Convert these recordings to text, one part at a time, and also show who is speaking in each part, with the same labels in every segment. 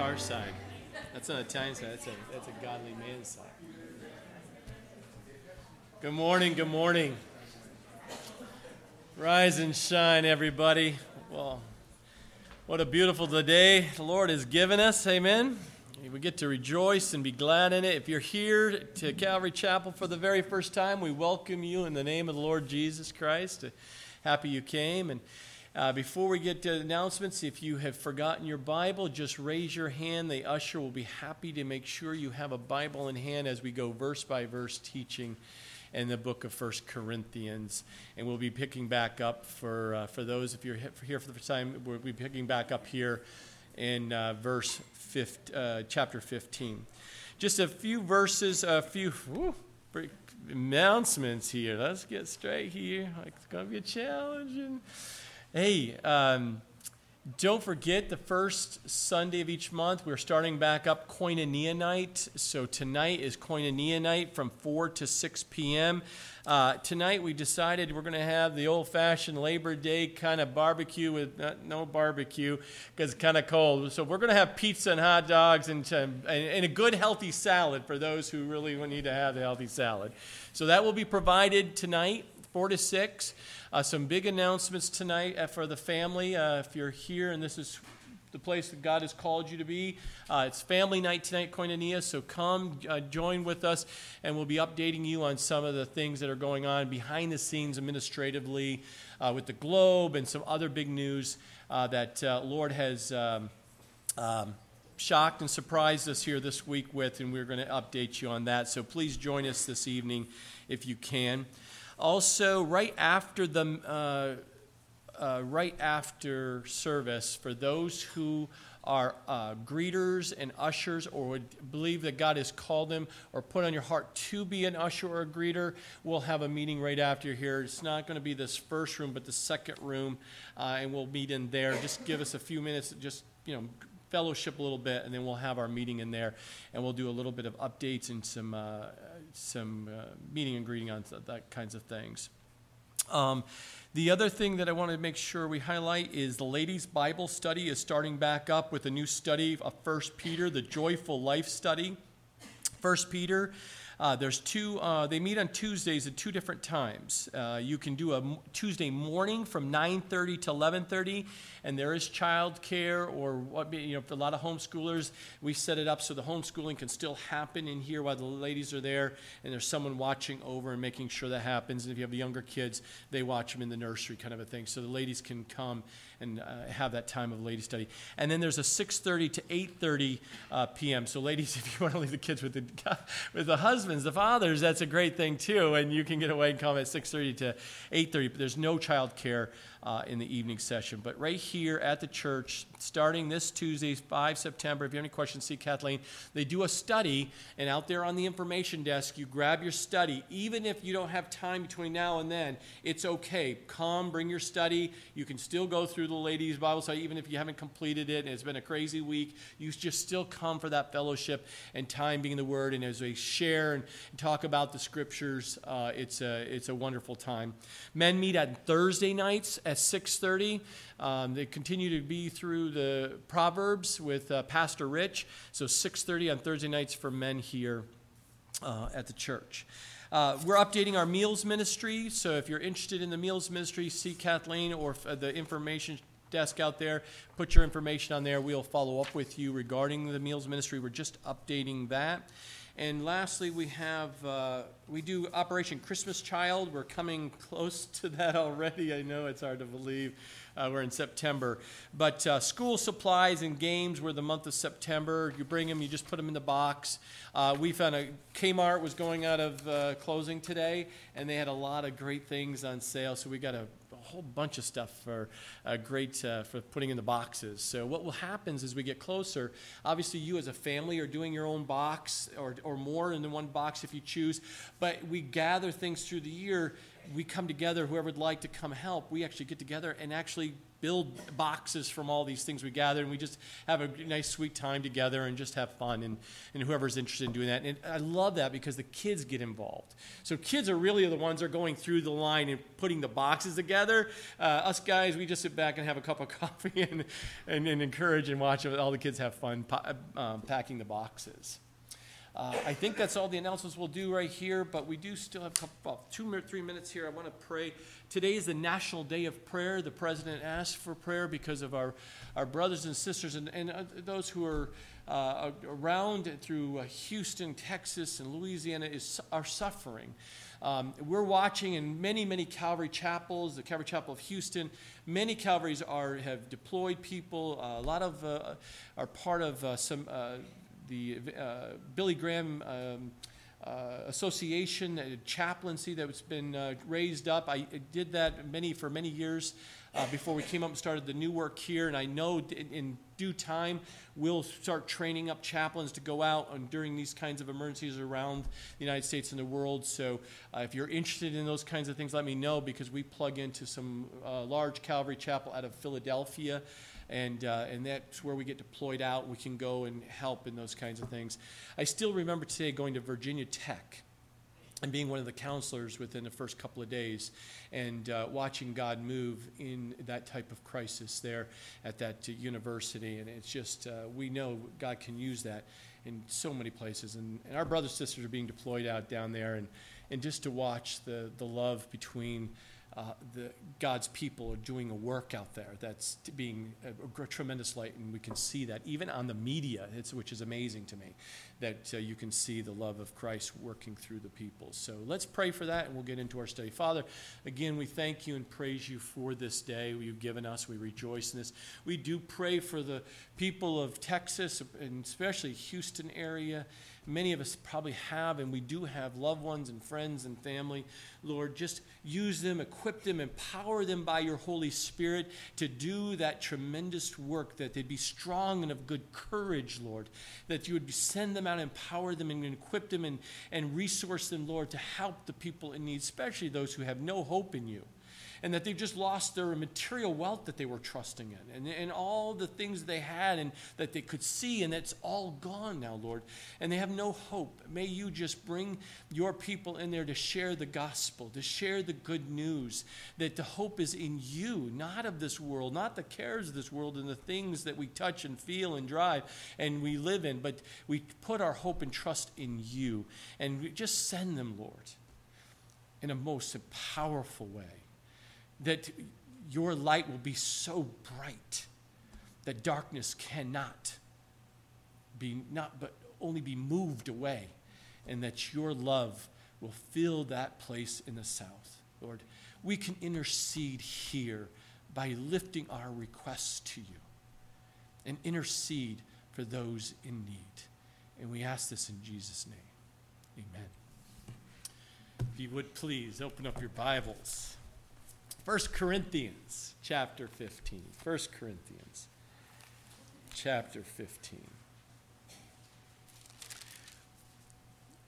Speaker 1: heart side. That's not Italian side. That's a that's a godly man side. Good morning. Good morning. Rise and shine, everybody. Well, what a beautiful day the Lord has given us. Amen. We get to rejoice and be glad in it. If you're here to Calvary Chapel for the very first time, we welcome you in the name of the Lord Jesus Christ. Happy you came. And uh, before we get to announcements, if you have forgotten your Bible, just raise your hand. The usher will be happy to make sure you have a Bible in hand as we go verse by verse teaching in the book of First Corinthians. And we'll be picking back up for, uh, for those, if you're here for the first time, we'll be picking back up here in uh, verse 15, uh, chapter 15. Just a few verses, a few whew, announcements here. Let's get straight here. It's going to be a challenge. And, Hey, um, don't forget the first Sunday of each month, we're starting back up Koinonia night. So tonight is Koinonia night from 4 to 6 p.m. Uh, tonight we decided we're going to have the old fashioned Labor Day kind of barbecue with not, no barbecue because it's kind of cold. So we're going to have pizza and hot dogs and, and, and a good healthy salad for those who really need to have the healthy salad. So that will be provided tonight, 4 to 6. Uh, some big announcements tonight uh, for the family. Uh, if you're here and this is the place that God has called you to be, uh, it's family night tonight, Koinonia. So come uh, join with us, and we'll be updating you on some of the things that are going on behind the scenes administratively uh, with the Globe and some other big news that Lord has. Um, um, shocked and surprised us here this week with, and we're going to update you on that. So please join us this evening if you can. Also, right after the uh, uh, right after service, for those who are uh, greeters and ushers or would believe that God has called them or put on your heart to be an usher or a greeter, we'll have a meeting right after here. It's not going to be this first room, but the second room, uh, and we'll meet in there. Just give us a few minutes, just, you know, fellowship a little bit, and then we'll have our meeting in there, and we'll do a little bit of updates and some uh, some uh, meeting and greeting on th- that kinds of things. Um, the other thing that I want to make sure we highlight is the ladies' Bible study is starting back up with a new study of First Peter, the Joyful Life Study. First Peter uh, there's two, uh, they meet on Tuesdays at two different times. Uh, you can do a Tuesday morning from 9.30 to 11.30, and there is childcare or what, you know, for a lot of homeschoolers, we set it up so the homeschooling can still happen in here while the ladies are there, and there's someone watching over and making sure that happens. And if you have younger kids, they watch them in the nursery kind of a thing. So the ladies can come and uh, have that time of lady study. And then there's a 6:30 to 8:30 uh, p.m. So ladies, if you want to leave the kids with the with the husbands, the fathers, that's a great thing too. And you can get away and come at 6:30 to 8:30. But there's no child care uh, in the evening session. But right here at the church, starting this Tuesday, 5 September, if you have any questions, see Kathleen. They do a study, and out there on the information desk, you grab your study. Even if you don't have time between now and then, it's okay. Come, bring your study. You can still go through the ladies' Bible study, even if you haven't completed it and it's been a crazy week. You just still come for that fellowship and time being the Word. And as we share and, talk about the scriptures, uh, it's, a, it's a wonderful time. Men meet on Thursday nights at 6.30. Um, they continue to be through the Proverbs with uh, Pastor Rich. So 6.30 on Thursday nights for men here uh, at the church. Uh, we're updating our meals ministry. So if you're interested in the meals ministry, see Kathleen or uh, the information desk out there. Put your information on there. We'll follow up with you regarding the meals ministry. We're just updating that. And lastly, we have uh, we do Operation Christmas Child. We're coming close to that already. I know it's hard to believe. Uh, we're in September, but uh, school supplies and games were the month of September. You bring them, you just put them in the box. Uh, we found a Kmart was going out of uh, closing today, and they had a lot of great things on sale. So we got a whole bunch of stuff for uh, great uh, for putting in the boxes. So what will happen as we get closer, obviously you as a family are doing your own box or, or more than one box if you choose, but we gather things through the year we come together, whoever would like to come help, we actually get together and actually build boxes from all these things we gather, and we just have a nice, sweet time together and just have fun. And, and whoever's interested in doing that. And I love that because the kids get involved. So kids are really the ones that are going through the line and putting the boxes together. Uh, us guys, we just sit back and have a cup of coffee and, and, and encourage and watch all the kids have fun um, packing the boxes. Uh, I think that's all the announcements we'll do right here, but we do still have couple, two or three minutes here. I want to pray. Today is the National Day of Prayer. The president asked for prayer because of our, our brothers and sisters and, and uh, those who are uh, around through uh, Houston, Texas, and Louisiana is, are suffering. Um, we're watching in many, many Calvary chapels, the Calvary Chapel of Houston. Many Calvaries are have deployed people. Uh, a lot of uh, are part of uh, some uh, the uh, Billy Graham um, uh, Association uh, chaplaincy that's been uh, raised up. I did that many for many years uh, before we came up and started the new work here, and I know in, in due time we'll start training up chaplains to go out and during these kinds of emergencies around the United States and the world. So uh, if you're interested in those kinds of things, let me know because we plug into some large Calvary Chapel out of Philadelphia and, uh, and that's where we get deployed out. We can go and help in those kinds of things. I still remember today going to Virginia Tech and being one of the counselors within the first couple of days and uh, watching God move in that type of crisis there at that uh, university. And it's just, uh, we know God can use that in so many places. And, and our brothers and sisters are being deployed out down there. And, and just to watch the, the love between uh, the, God's people are doing a work out there that's being a, a, tremendous light, and we can see that even on the media, which is amazing to me, that uh, you can see the love of Christ working through the people. So let's pray for that, and we'll get into our study. Father, again, we thank you and praise you for this day you've given us. We rejoice in this. We do pray for the people of Texas, and especially Houston area many of us probably have, and we do have loved ones and friends and family. Lord, just use them, equip them, empower them by your Holy Spirit to do that tremendous work, that they'd be strong and of good courage, Lord, that you would send them out, empower them, and equip them and, and resource them, Lord, to help the people in need, especially those who have no hope in you and that they've just lost their material wealth that they were trusting in and, and all the things they had and that they could see, and it's all gone now, Lord. And they have no hope. May you just bring your people in there to share the gospel, to share the good news, that the hope is in you, not of this world, not the cares of this world and the things that we touch and feel and drive and we live in, but we put our hope and trust in you. And we just send them, Lord, in a most powerful way that your light will be so bright that darkness cannot be not but only be moved away and that your love will fill that place in the south. Lord we can intercede here by lifting our requests to you and intercede for those in need. And we ask this in jesus name. Amen. If you would please open up your bibles 1 Corinthians chapter 15. 1 Corinthians chapter 15.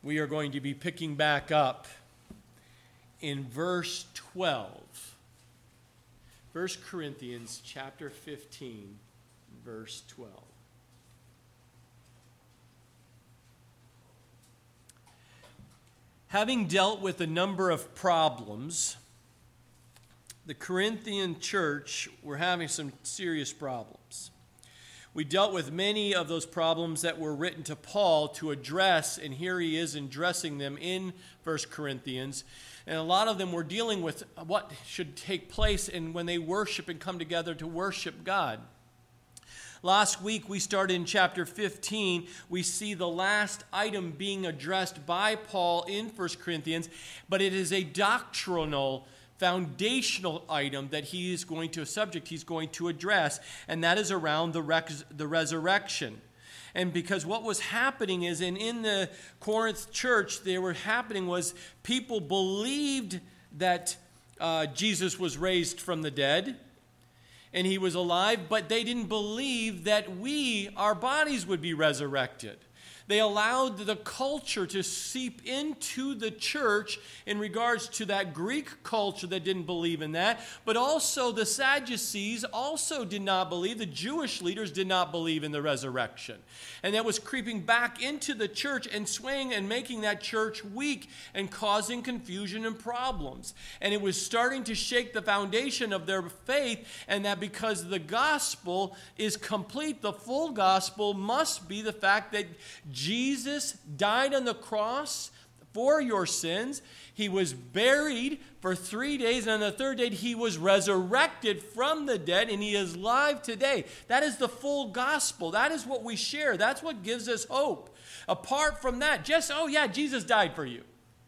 Speaker 1: We are going to be picking back up in verse 12. 1 Corinthians chapter 15, verse 12. Having dealt with a number of problems, the Corinthian church were having some serious problems. We dealt with many of those problems that were written to Paul to address, and here he is addressing them in 1 Corinthians. And a lot of them were dealing with what should take place and when they worship and come together to worship God. Last week we started in chapter 15. We see the last item being addressed by Paul in 1 Corinthians, but it is a doctrinal foundational item that he is going to, a subject he's going to address, and that is around the, the resurrection. And because what was happening is, in, in the Corinth church, there were happening was people believed that uh, Jesus was raised from the dead and he was alive, but they didn't believe that we, our bodies, would be resurrected they allowed the culture to seep into the church in regards to that Greek culture that didn't believe in that. But also, the Sadducees also did not believe, the Jewish leaders did not believe in the resurrection. And that was creeping back into the church and swaying and making that church weak and causing confusion and problems. And it was starting to shake the foundation of their faith, and that because the gospel is complete, the full gospel must be the fact that Jesus died on the cross for your sins. He was buried for three days, and on the third day, he was resurrected from the dead, and he is alive today. That is the full gospel. That is what we share. That's what gives us hope. Apart from that, just, oh, yeah, Jesus died for you.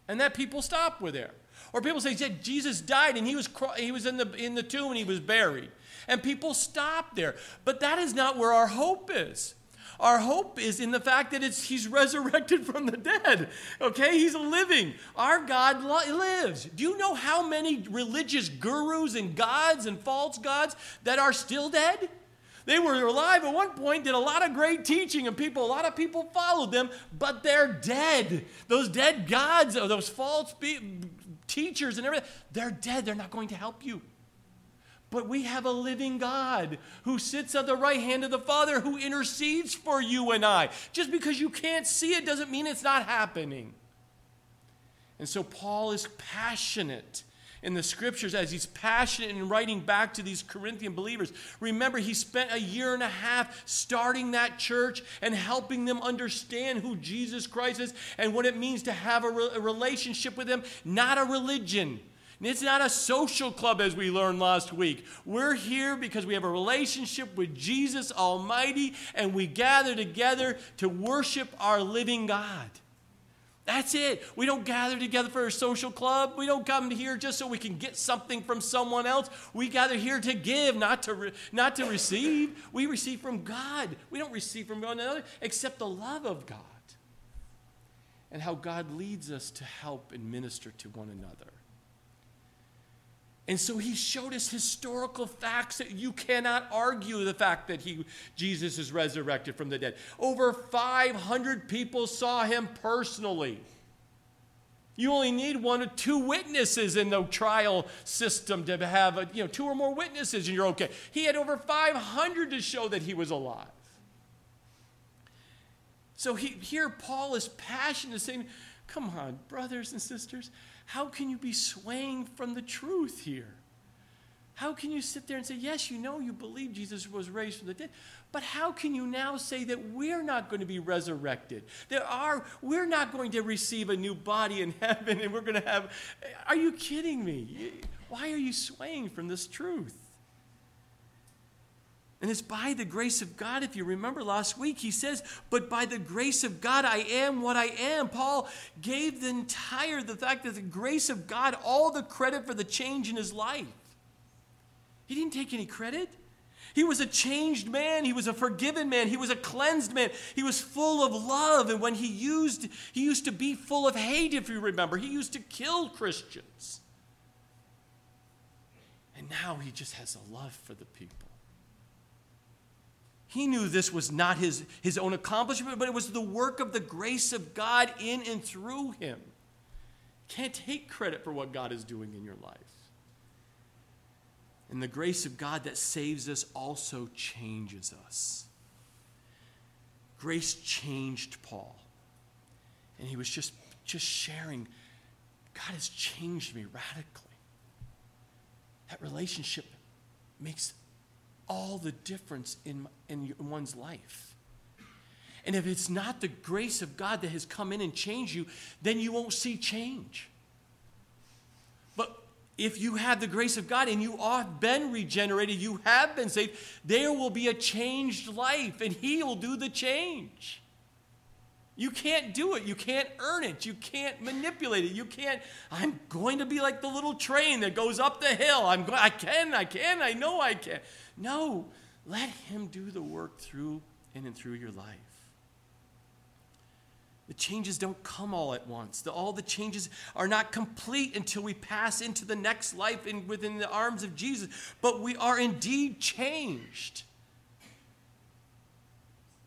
Speaker 1: And that people stop with there. Or people say, yeah, Jesus died and he was, he was in, the, in the tomb and he was buried. And people stop there. But that is not where our hope is. Our hope is in the fact that it's, he's resurrected from the dead. Okay? He's living. Our God lives. Do you know how many religious gurus and gods and false gods that are still dead? They were alive at one point, did a lot of great teaching, and people, a lot of people followed them, but they're dead. Those dead gods, those false teachers and everything, they're dead. They're not going to help you. But we have a living God who sits at the right hand of the Father who intercedes for you and I. Just because you can't see it doesn't mean it's not happening. And so Paul is passionate in the scriptures as he's passionate in writing back to these Corinthian believers. Remember, he spent a year and a half starting that church and helping them understand who Jesus Christ is and what it means to have a, re- a relationship with him, not a religion. It's not a social club as we learned last week. We're here because we have a relationship with Jesus Almighty and we gather together to worship our living God. That's it. We don't gather together for a social club. We don't come here just so we can get something from someone else. We gather here to give, not to, re- not to receive. We receive from God. We don't receive from one another except the love of God and how God leads us to help and minister to one another. And so he showed us historical facts that you cannot argue the fact that he, Jesus is resurrected from the dead. Over 500 people saw him personally. You only need one or two witnesses in the trial system to have a, you know, two or more witnesses and you're okay. He had over 500 to show that he was alive. So he, here Paul is passionate saying, come on, brothers and sisters, how can you be swaying from the truth here? How can you sit there and say, Yes, you know you believe Jesus was raised from the dead, but how can you now say that we're not going to be resurrected? There are, we're not going to receive a new body in heaven and we're going to have. Are you kidding me? Why are you swaying from this truth? And it's by the grace of God. If you remember last week, he says, But by the grace of God, I am what I am. Paul gave the entire, the fact that the grace of God, all the credit for the change in his life. He didn't take any credit. He was a changed man. He was a forgiven man. He was a cleansed man. He was full of love. And when he used, he used to be full of hate, if you remember. He used to kill Christians. And now he just has a love for the people. He knew this was not his, his own accomplishment, but it was the work of the grace of God in and through him. Can't take credit for what God is doing in your life. And the grace of God that saves us also changes us. Grace changed Paul. And he was just, just sharing God has changed me radically. That relationship makes all the difference in, in one's life. And if it's not the grace of God that has come in and changed you, then you won't see change. But if you have the grace of God and you have been regenerated, you have been saved, there will be a changed life and He will do the change. You can't do it. You can't earn it. You can't manipulate it. You can't, I'm going to be like the little train that goes up the hill. I'm going, I can, I can, I know I can. No, let Him do the work through in and through your life. The changes don't come all at once. The, all the changes are not complete until we pass into the next life in, within the arms of Jesus. But we are indeed changed.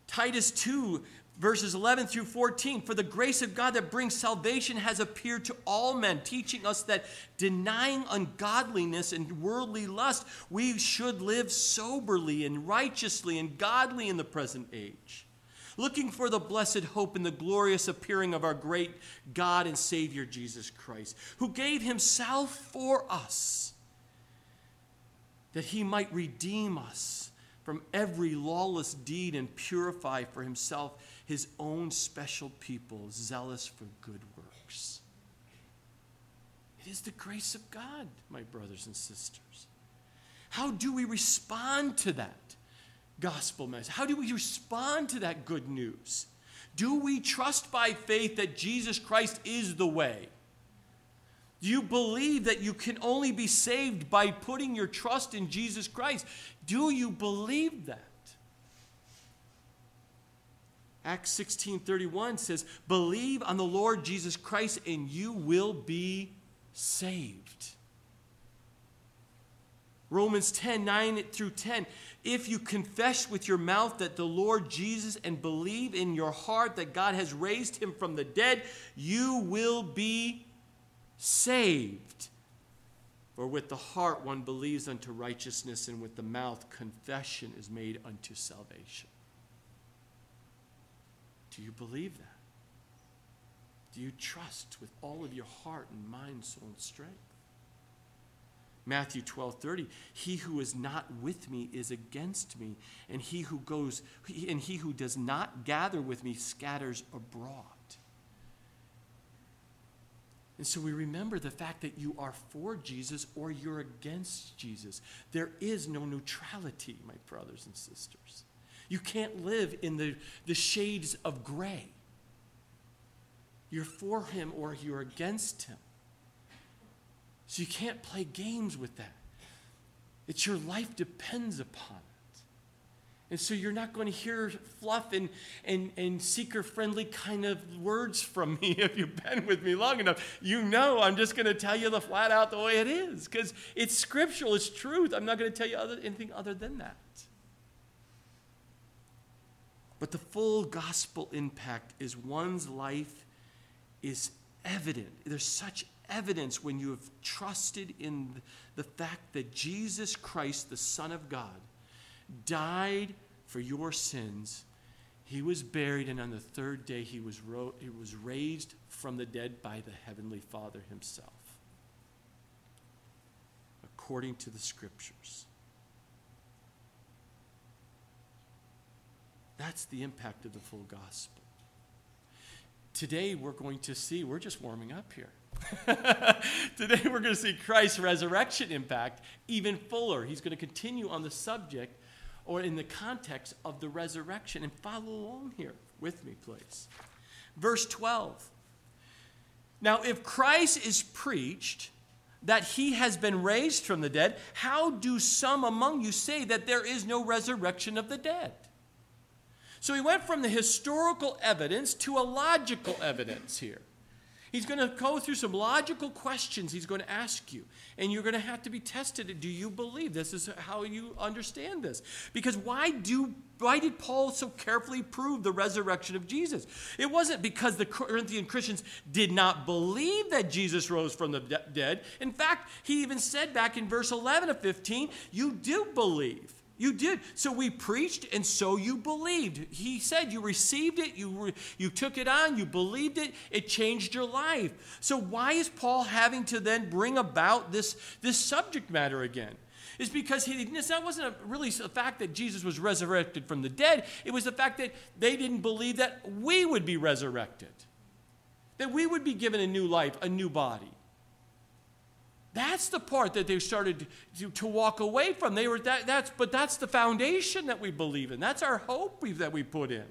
Speaker 1: Titus 2 verses 11 through 14 For the grace of God that brings salvation has appeared to all men, teaching us that denying ungodliness and worldly lust, we should live soberly and righteously and godly in the present age. Looking for the blessed hope and the glorious appearing of our great God and Savior Jesus Christ, who gave himself for us that he might redeem us from every lawless deed and purify for himself his own special people, zealous for good works. It is the grace of God, my brothers and sisters. How do we respond to that gospel message? How do we respond to that good news? Do we trust by faith that Jesus Christ is the way? Do you believe that you can only be saved by putting your trust in Jesus Christ? Do you believe that? Acts 16:31 says, "Believe on the Lord Jesus Christ and you will be saved." Romans 10, 9 through 10. If you confess with your mouth that the Lord Jesus and believe in your heart that God has raised him from the dead, you will be saved. For with the heart one believes unto righteousness, and with the mouth confession is made unto salvation. Do you believe that? Do you trust with all of your heart and mind, soul, and strength? Matthew 12, 30, he who is not with me is against me, and he who goes and he who does not gather with me scatters abroad. And so we remember the fact that you are for Jesus or you're against Jesus. There is no neutrality, my brothers and sisters. You can't live in the, the shades of gray. You're for him or you're against him. So you can't play games with that. It's your life depends upon it. and so you're not going to hear fluff and, and, and seeker friendly kind of words from me if you've been with me long enough. You know I'm just going to tell you the flat out the way it is because it's scriptural, it's truth. I'm not going to tell you other, anything other than that. But the full gospel impact is one's life is evident. There's such evidence when you have trusted in the fact that Jesus Christ, the Son of God, died for your sins. He was buried, and on the third day he was, ro- he was raised from the dead by the Heavenly Father himself, according to the Scriptures. That's the impact of the full gospel. Today we're going to see, we're just warming up here. Today we're going to see Christ's resurrection impact even fuller. He's going to continue on the subject or in the context of the resurrection. And follow along here with me, please. Verse 12. Now, if Christ is preached that he has been raised from the dead, how do some among you say that there is no resurrection of the dead? So he went from the historical evidence to a logical evidence here. He's going to go through some logical questions he's going to ask you. And you're going to have to be tested. Do you believe this is how you understand this? Because why do why did Paul so carefully prove the resurrection of Jesus? It wasn't because the Corinthian Christians did not believe that Jesus rose from the de- dead. In fact, he even said back in verse 11 of 15, you do believe. You did. So we preached, and so you believed. He said you received it, you, re, you took it on, you believed it, it changed your life. So why is Paul having to then bring about this, this subject matter again? Is because he, that wasn't a, really a fact that Jesus was resurrected from the dead. It was the fact that they didn't believe that we would be resurrected, that we would be given a new life, a new body. That's the part that they started to, to walk away from. They were that, that's, but that's the foundation that we believe in. That's our hope we, that we put in.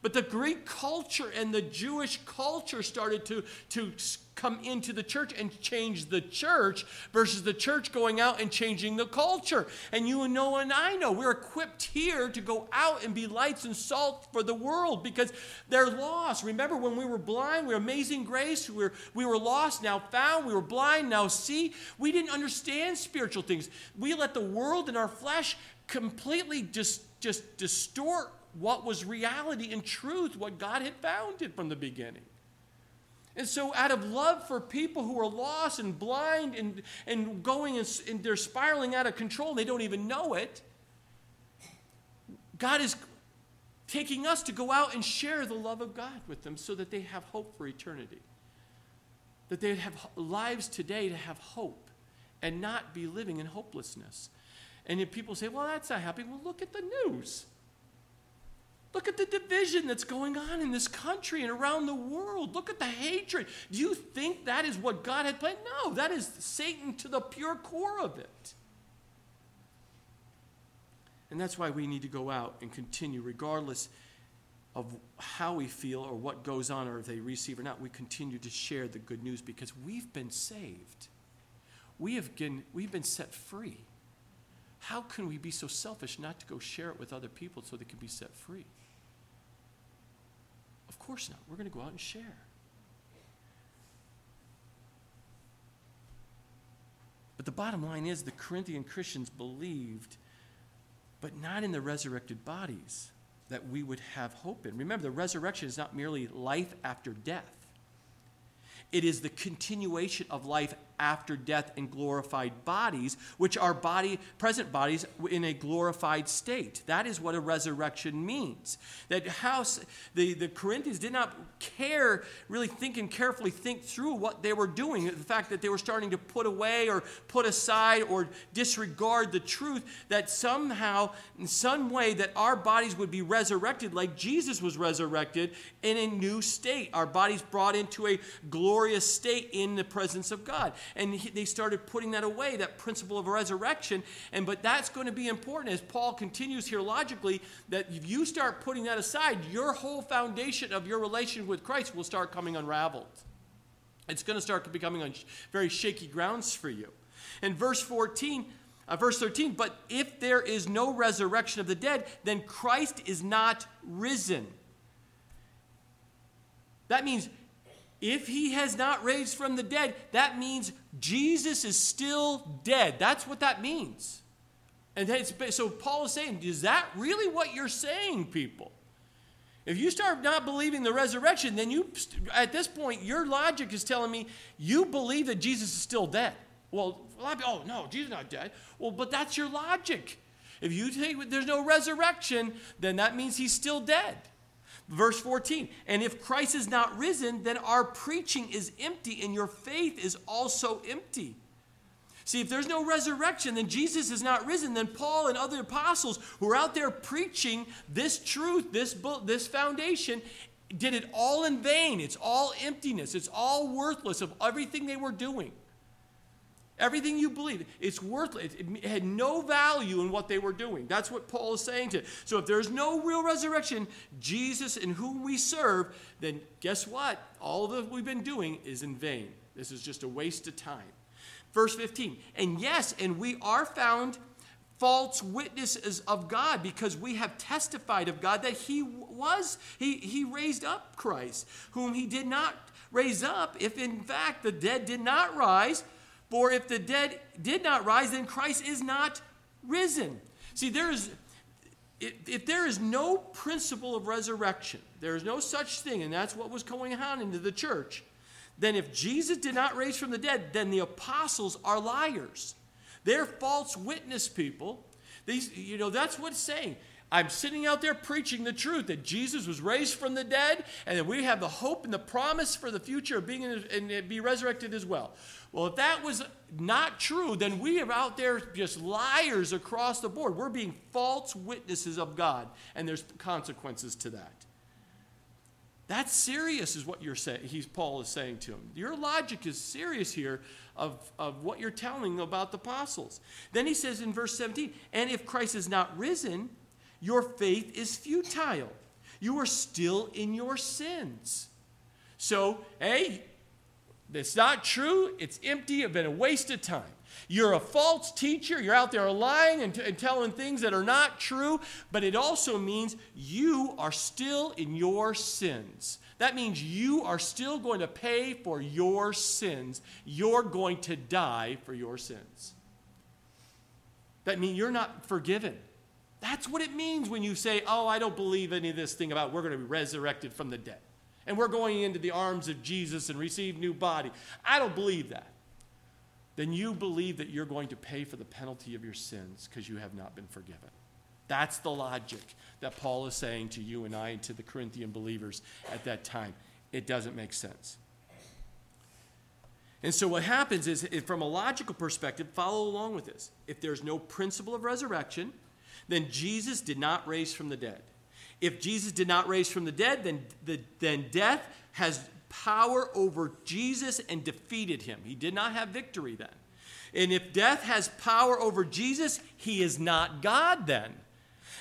Speaker 1: But the Greek culture and the Jewish culture started to, to come into the church and change the church versus the church going out and changing the culture. And you know and I know we're equipped here to go out and be lights and salt for the world because they're lost. Remember when we were blind, we were amazing grace, we were, we were lost, now found, we were blind, now see. We didn't understand spiritual things. We let the world and our flesh completely just, just distort what was reality and truth, what God had founded from the beginning. And so, out of love for people who are lost and blind and, and going and, and they're spiraling out of control and they don't even know it, God is taking us to go out and share the love of God with them so that they have hope for eternity. That they have lives today to have hope and not be living in hopelessness. And if people say, well, that's not happening, well, look at the news. Look at the division that's going on in this country and around the world. Look at the hatred. Do you think that is what God had planned? No, that is Satan to the pure core of it. And that's why we need to go out and continue, regardless of how we feel or what goes on or if they receive or not, we continue to share the good news because we've been saved. We have been, we've been set free. How can we be so selfish not to go share it with other people so they can be set free? Of course not. We're going to go out and share. But the bottom line is the Corinthian Christians believed but not in the resurrected bodies that we would have hope in. Remember, the resurrection is not merely life after death, it is the continuation of life after death in glorified bodies, which are body, present bodies in a glorified state. That is what a resurrection means. That house, the, the Corinthians did not care, really think and carefully think through what they were doing. The fact that they were starting to put away or put aside or disregard the truth that somehow, in some way, that our bodies would be resurrected like Jesus was resurrected in a new state. Our bodies brought into a glorious state in the presence of God and he, they started putting that away, that principle of resurrection. And but that's going to be important as Paul continues here logically that if you start putting that aside, your whole foundation of your relation with Christ will start coming unraveled. It's going to start becoming on very shaky grounds for you. In verse 14, uh, verse 13, but if there is no resurrection of the dead, then Christ is not risen. That means if he has not raised from the dead, that means Jesus is still dead. That's what that means. And so Paul is saying, is that really what you're saying, people? If you start not believing the resurrection, then you, at this point, your logic is telling me you believe that Jesus is still dead. Well, oh no, Jesus not dead. Well, but that's your logic. If you think there's no resurrection, then that means he's still dead. Verse 14, and if Christ is not risen, then our preaching is empty and your faith is also empty. See, if there's no resurrection, then Jesus is not risen. Then Paul and other apostles who are out there preaching this truth, this, this foundation, did it all in vain. It's all emptiness. It's all worthless of everything they were doing. Everything you believe, it's worthless. It had no value in what they were doing. That's what Paul is saying to. So if there's no real resurrection, Jesus in whom we serve, then guess what? All that we've been doing is in vain. This is just a waste of time. Verse 15. And yes, and we are found false witnesses of God because we have testified of God that he was he he raised up Christ whom he did not raise up if in fact the dead did not rise for if the dead did not rise, then Christ is not risen. See, there is, if there is no principle of resurrection, there is no such thing, and that's what was going on into the church, then if Jesus did not raise from the dead, then the apostles are liars. They're false witness people. These, you know, that's what it's saying. I'm sitting out there preaching the truth that Jesus was raised from the dead and that we have the hope and the promise for the future of being in, and be resurrected as well. Well, if that was not true, then we are out there just liars across the board. We're being false witnesses of God, and there's consequences to that. That's serious, is what you're saying. He's Paul is saying to him. Your logic is serious here of, of what you're telling about the apostles. Then he says in verse 17, and if Christ is not risen, your faith is futile. You are still in your sins. So, hey, it's not true. It's empty. It's been a waste of time. You're a false teacher. You're out there lying and, t- and, telling things that are not true. But it also means you are still in your sins. That means you are still going to pay for your sins. You're going to die for your sins. That means you're not forgiven. That's what it means when you say, Oh, I don't believe any of this thing about we're going to be resurrected from the dead. And we're going into the arms of Jesus and receive new body. I don't believe that. Then you believe that you're going to pay for the penalty of your sins because you have not been forgiven. That's the logic that Paul is saying to you and I and to the Corinthian believers at that time. It doesn't make sense. And so, what happens is, from a logical perspective, follow along with this. If there's no principle of resurrection, then Jesus did not raise from the dead. If Jesus did not raise from the dead, then, the, then death has power over Jesus and defeated him. He did not have victory then. And if death has power over Jesus, he is not God then.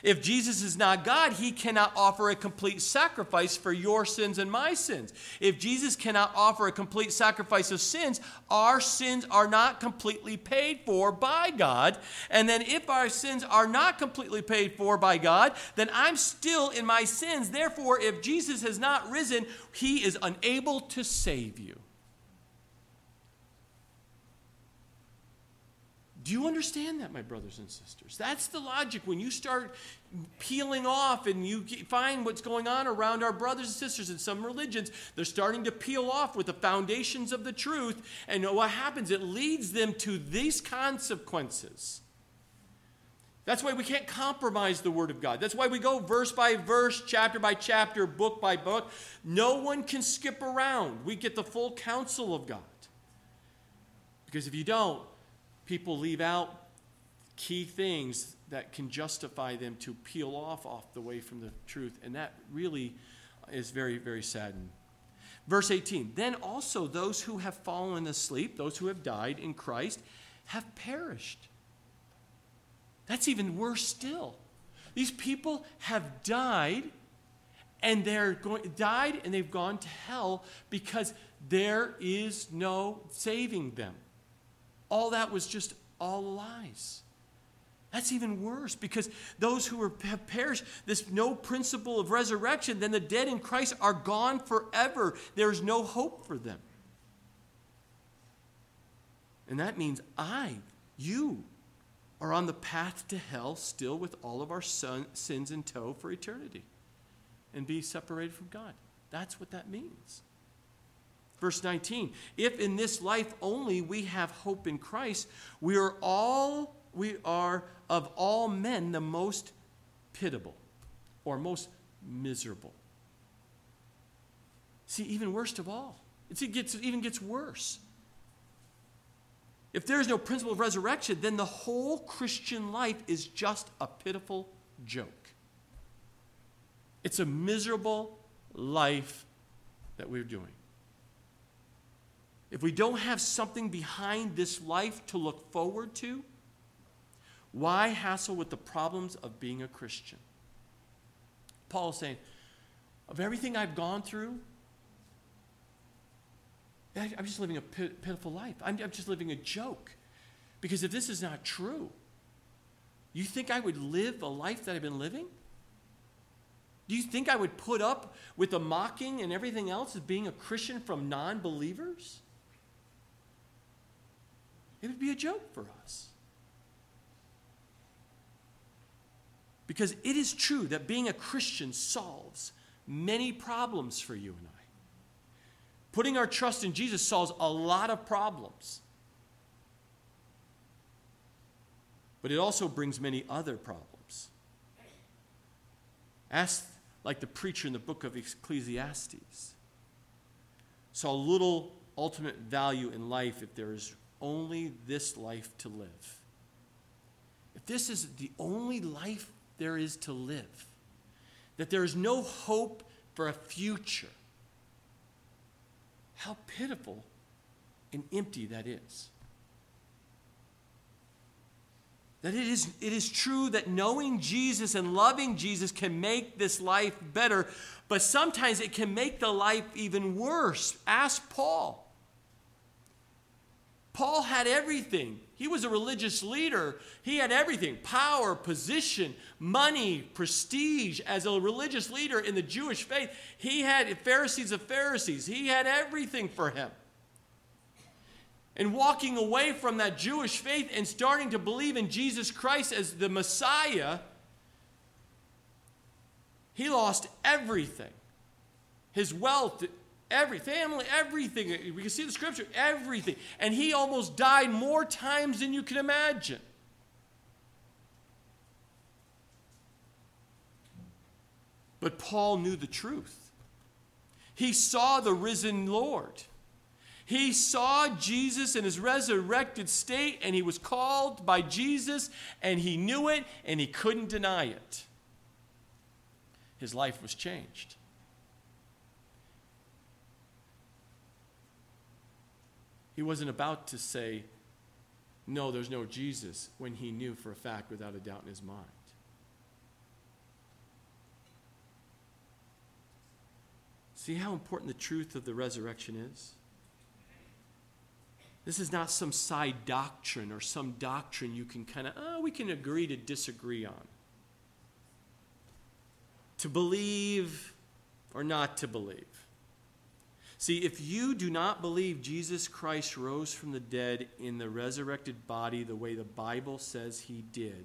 Speaker 1: If Jesus is not God, he cannot offer a complete sacrifice for your sins and my sins. If Jesus cannot offer a complete sacrifice of sins, our sins are not completely paid for by God. And then if our sins are not completely paid for by God, then I'm still in my sins. Therefore, if Jesus has not risen, he is unable to save you. Do you understand that, my brothers and sisters? That's the logic. When you start peeling off and you find what's going on around our brothers and sisters in some religions, they're starting to peel off with the foundations of the truth. And what happens? It leads them to these consequences. That's why we can't compromise the Word of God. That's why we go verse by verse, chapter by chapter, book by book. No one can skip around. We get the full counsel of God. Because if you don't, people leave out key things that can justify them to peel off off the way from the truth. And that really is very very saddening. Verse 18 then also those who have fallen asleep those who have died in christ have perished. That's even worse still. These people have died and they're going died and they've gone to hell because there is no saving them all that was just all lies. That's even worse because those who have perished, this no principle of resurrection, then the dead in Christ are gone forever. There's no hope for them. And that means I, you, are on the path to hell still with all of our son, sins in tow for eternity and be separated from God. That's what that means. Verse 19, if in this life only we have hope in Christ, we are all we are of all men the most pitiable or most miserable. See, even worst of all, it gets, it even gets worse. If there is no principle of resurrection, then the whole Christian life is just a pitiful joke. It's a miserable life that we're doing if we don't have something behind this life to look forward to, why hassle with the problems of being a Christian? Paul is saying, of everything I've gone through, I'm just living a pitiful life. I'm, just living a joke. Because if this is not true, you think I would live a life that I've been living? Do you think I would put up with the mocking and everything else as being a Christian from non believers? It would be a joke for us. Because it is true that being a Christian solves many problems for you and I. Putting our trust in Jesus solves a lot of problems. But it also brings many other problems. Ask, like the preacher in the book of Ecclesiastes, saw little ultimate value in life if there is only this life to live, if this is the only life there is to live, that there is no hope for a future, how pitiful and empty that is. That it is, it is true that knowing Jesus and loving Jesus can make this life better, but sometimes it can make the life even worse. Ask Paul. Paul had everything. He was a religious leader. He had everything power, position, money, prestige. As a religious leader in the Jewish faith, he had Pharisees of Pharisees. He had everything for him. And walking away from that Jewish faith and starting to believe in Jesus Christ as the Messiah, He lost everything his wealth, every family, everything. We can see the scripture, everything. And he almost died more times than you can imagine. But Paul knew the truth. He saw the risen Lord. He saw Jesus in his resurrected state, and he was called by Jesus, and he knew it, and he couldn't deny it. His life was changed. He wasn't about to say, No, there's no Jesus, when he knew for a fact, without a doubt in his mind. See how important the truth of the resurrection is? This is not some side doctrine or some doctrine you can kind of, oh, uh, we can agree to disagree on. To believe or not to believe. See, if you do not believe Jesus Christ rose from the dead in the resurrected body the way the Bible says he did,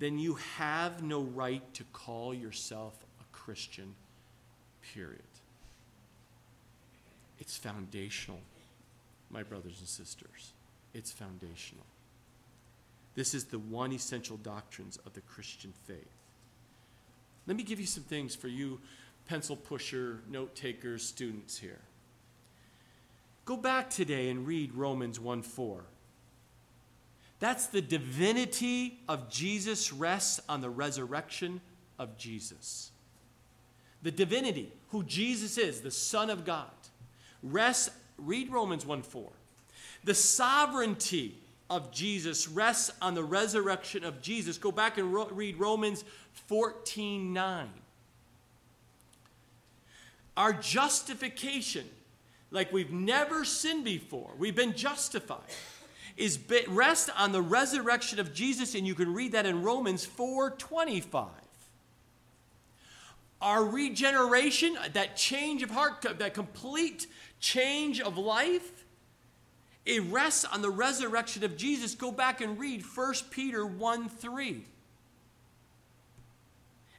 Speaker 1: then you have no right to call yourself a Christian, period. It's foundational, my brothers and sisters. It's foundational. This is the one essential doctrines of the Christian faith. Let me give you some things for you pencil pusher, note takers, students here. Go back today and read Romans 1 4. That's the divinity of Jesus rests on the resurrection of Jesus. The divinity, who Jesus is, the Son of God, rests, read Romans 1 4. The sovereignty of Jesus rests on the resurrection of Jesus. Go back and ro- read Romans 14 9. Our justification, like we've never sinned before, we've been justified, is rest on the resurrection of Jesus, and you can read that in Romans 4:25. Our regeneration, that change of heart, that complete change of life, it rests on the resurrection of Jesus. Go back and read 1 Peter 1 3.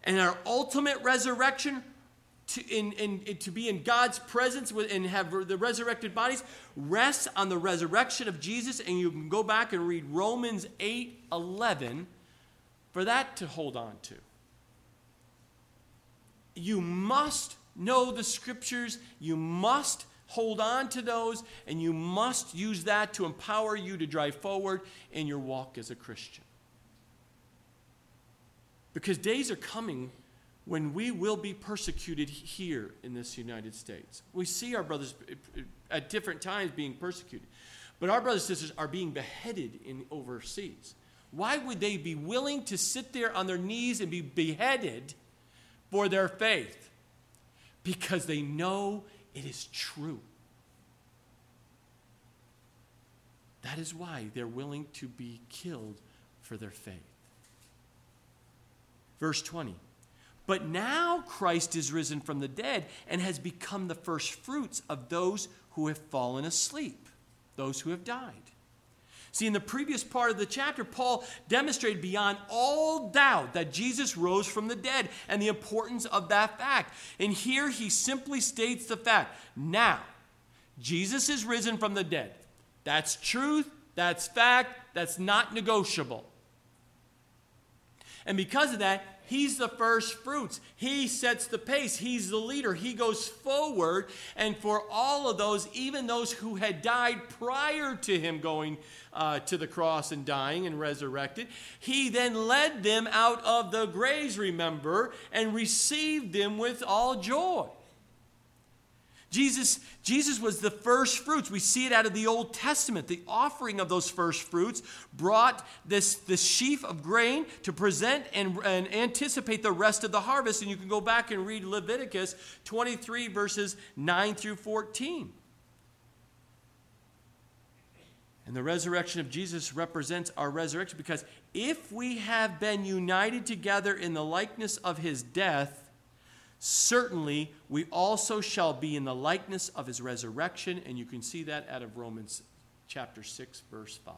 Speaker 1: And our ultimate resurrection to, in, in, to be in God's presence and have the resurrected bodies rests on the resurrection of Jesus. And you can go back and read Romans 8 11 for that to hold on to. You must know the scriptures, you must hold on to those, and you must use that to empower you to drive forward in your walk as a Christian. Because days are coming when we will be persecuted here in this United States. We see our brothers eh, eh, at different times being persecuted, but our brothers and sisters are being beheaded in overseas. Why would they be willing to sit there on their knees and be beheaded for their faith? Because they know it is true. That is why they're willing to be killed for their faith. Verse 20 but now Christ is risen from the dead and has become the first fruits of those who have fallen asleep, those who have died. See, in the previous part of the chapter, Paul demonstrated beyond all doubt that Jesus rose from the dead and the importance of that fact. And here he simply states the fact now, Jesus is risen from the dead. That's truth, that's fact, that's not negotiable. And because of that, He's the first fruits. He sets the pace. He's the leader. He goes forward. And for all of those, even those who had died prior to him going uh, to the cross and dying and resurrected, he then led them out of the graves, remember, and received them with all joy. Jesus, Jesus was the first fruits. We see it out of the Old Testament. The offering of those first fruits brought this, this sheaf of grain to present and, and anticipate the rest of the harvest. And you can go back and read Leviticus 23, verses 9 through 14. And the resurrection of Jesus represents our resurrection because if we have been united together in the likeness of his death, certainly we also shall be in the likeness of his resurrection. And you can see that out of Romans chapter 6, verse 5.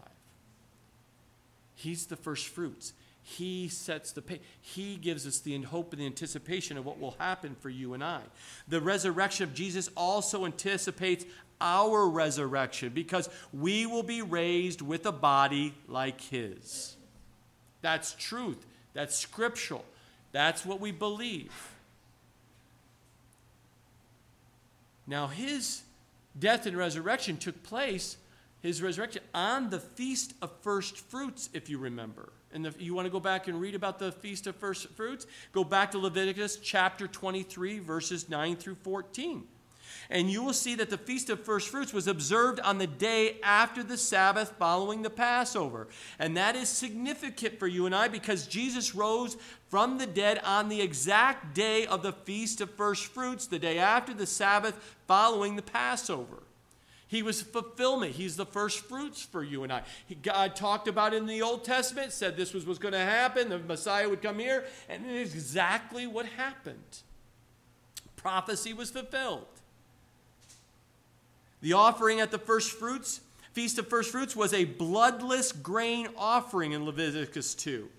Speaker 1: He's the first fruits. He sets the pace. He gives us the hope and the anticipation of what will happen for you and I. The resurrection of Jesus also anticipates our resurrection because we will be raised with a body like his. That's truth. That's scriptural. That's what we believe. Now, his death and resurrection took place, his resurrection, on the Feast of First Fruits, if you remember. And you want to go back and read about the Feast of First Fruits? Go back to Leviticus chapter 23, verses 9 through 14. And you will see that the Feast of First Fruits was observed on the day after the Sabbath following the Passover. And that is significant for you and I because Jesus rose from the dead on the exact day of the Feast of First Fruits, the day after the Sabbath following the Passover. He was fulfillment. He's the first fruits for you and I. He, God talked about in the Old Testament, said this was what's going to happen. The Messiah would come here, and it is exactly what happened. Prophecy was fulfilled. The offering at the first fruits, Feast of First Fruits, was a bloodless grain offering in Leviticus 2.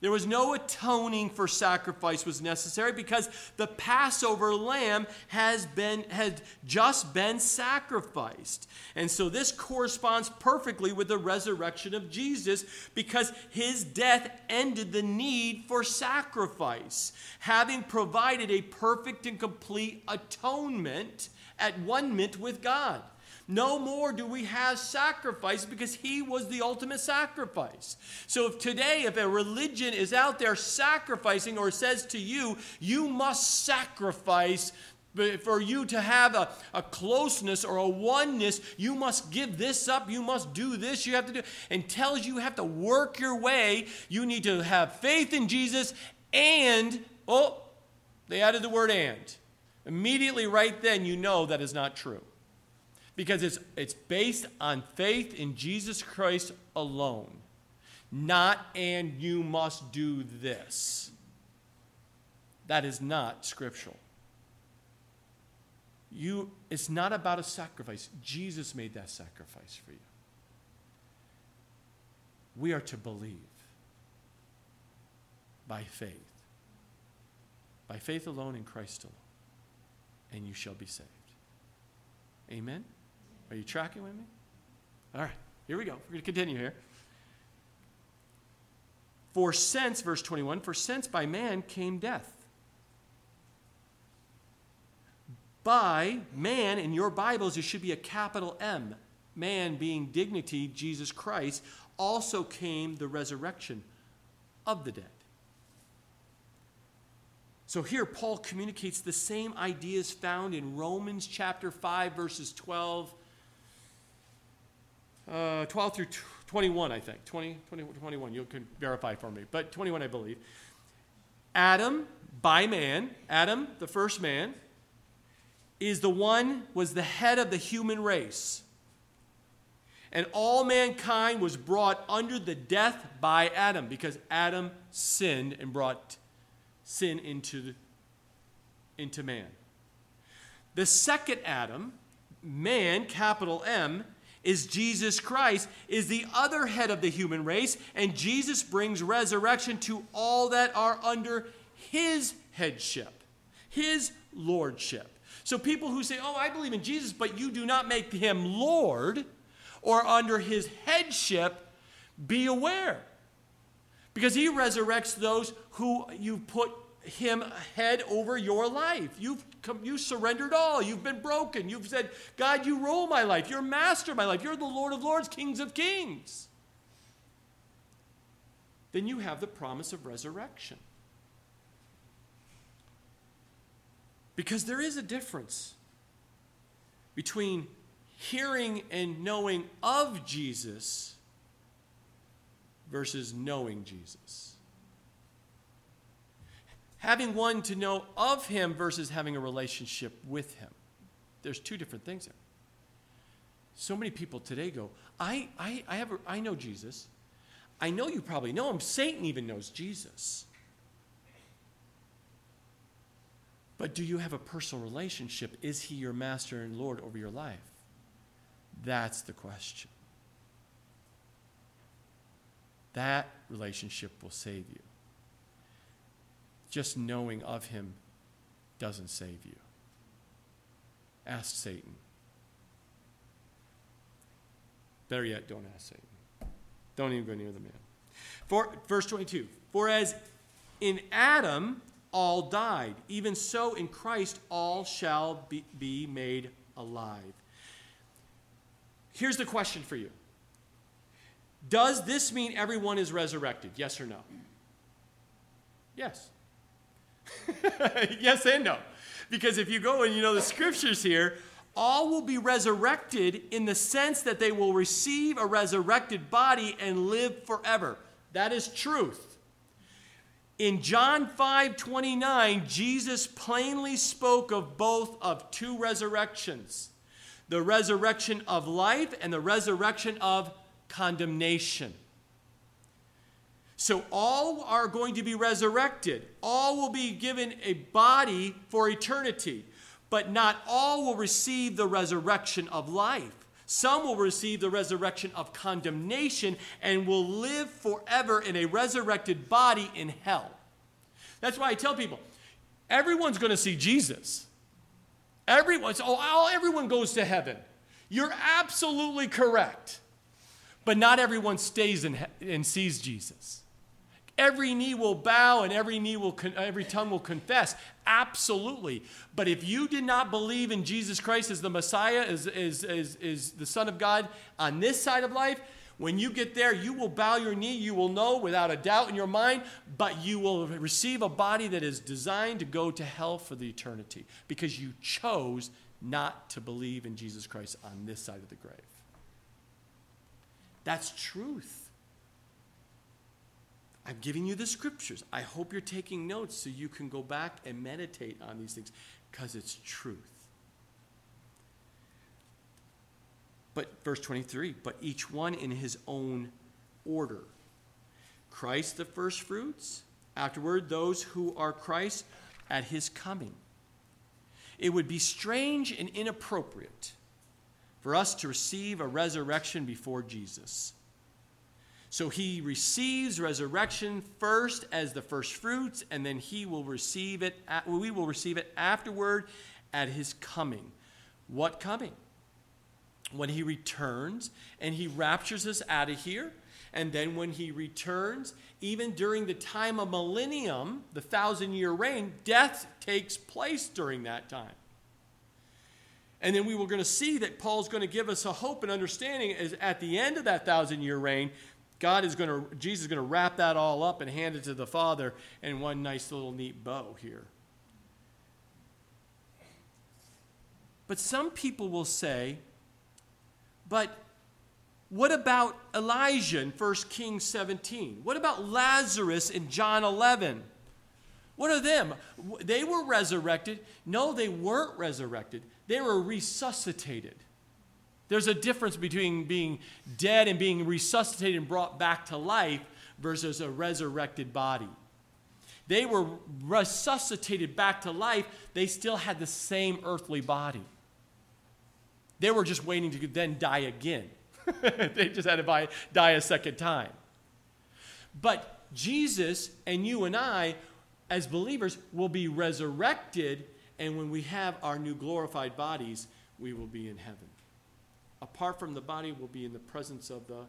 Speaker 1: There was no atoning for sacrifice was necessary because the Passover lamb has been had just been sacrificed. And so this corresponds perfectly with the resurrection of Jesus because his death ended the need for sacrifice, having provided a perfect and complete atonement at one mint with God. No more do we have sacrifice because he was the ultimate sacrifice. So if today, if a religion is out there sacrificing or says to you, you must sacrifice for you to have a, a closeness or a oneness, you must give this up, you must do this, you have to do, and tells you you have to work your way, you need to have faith in Jesus, and, oh, they added the word and. Immediately, right then, you know that is not true because it's, it's based on faith in Jesus Christ alone, not and you must do this. That is not scriptural. You, it's not about a sacrifice. Jesus made that sacrifice for you. We are to believe by faith. By faith alone in Christ alone. And you shall be saved. Amen? Are you tracking with me? All right, here we go. We're going to continue here. For since, verse 21, for since by man came death. By man, in your Bibles, it should be a capital M. Man being dignity, Jesus Christ, also came the resurrection of the dead. So here, Paul communicates the same ideas found in Romans chapter 5, verses 12 uh, 12 through 21, I think. 20, 20, 21. You can verify for me. But 21, I believe. Adam, by man, Adam, the first man, is the one, was the head of the human race. And all mankind was brought under the death by Adam because Adam sinned and brought sin into, into man. The second Adam, man, capital M, is Jesus Christ, is the other head of the human race, and Jesus brings resurrection to all that are under his headship, his lordship. So people who say, Oh, I believe in Jesus, but you do not make him Lord or under his headship, be aware. Because he resurrects those who you put him head over your life. You've come, you surrendered all. You've been broken. You've said, God, you rule my life. You're master of my life. You're the Lord of lords, kings of kings. Then you have the promise of resurrection. Because there is a difference between hearing and knowing of Jesus versus knowing Jesus having one to know of him versus having a relationship with him. There's two different things there. So many people today go, I, I, I, have a, I know Jesus. I know you probably know him. Satan even knows Jesus. But do you have a personal relationship? Is he your master and Lord over your life? That's the question. That relationship will save you. Just knowing of him doesn't save you. Ask Satan. Better yet, don't ask Satan. Don't even go near the man. For, verse 22 For as in Adam all died, even so in Christ all shall be, be made alive. Here's the question for you Does this mean everyone is resurrected? Yes or no? Yes. yes and no. Because if you go and you know the scriptures here, all will be resurrected in the sense that they will receive a resurrected body and live forever. That is truth. In John 5 29, Jesus plainly spoke of both of two resurrections the resurrection of life and the resurrection of condemnation. So all are going to be resurrected. All will be given a body for eternity, but not all will receive the resurrection of life. Some will receive the resurrection of condemnation and will live forever in a resurrected body in hell. That's why I tell people everyone's going to see Jesus. Everyone, oh, everyone goes to heaven. You're absolutely correct. But not everyone stays and sees Jesus. Every knee will bow and every knee will every tongue will confess. Absolutely. But if you did not believe in Jesus Christ as the Messiah, as, as, as, as the Son of God on this side of life, when you get there, you will bow your knee. You will know without a doubt in your mind, but you will receive a body that is designed to go to hell for the eternity because you chose not to believe in Jesus Christ on this side of the grave. That's truth. I'm giving you the scriptures. I hope you're taking notes so you can go back and meditate on these things because it's truth. But verse 23, but each one in his own order. Christ the first fruits, afterward those who are Christ at his coming. It would be strange and inappropriate for us to receive a resurrection before Jesus. So he receives resurrection first as the first fruits, and then he will receive it, we will receive it afterward at his coming. What coming? When he returns and he raptures us out of here. And then when he returns, even during the time of millennium, the thousand year reign, death takes place during that time. And then we were going to see that Paul's going to give us a hope and understanding is at the end of that thousand year reign, God is going to, Jesus is going to wrap that all up and hand it to the Father in one nice little neat bow here. But some people will say, but what about Elijah in 1 Kings 17? What about Lazarus in John 11? What are them? They were resurrected. No, they weren't resurrected. They were resuscitated. There's a difference between being dead and being resuscitated and brought back to life versus a resurrected body. They were resuscitated back to life, they still had the same earthly body. They were just waiting to then die again. they just had to die a second time. But Jesus and you and I, as believers, will be resurrected, and when we have our new glorified bodies, we will be in heaven apart from the body, we'll be in the presence of the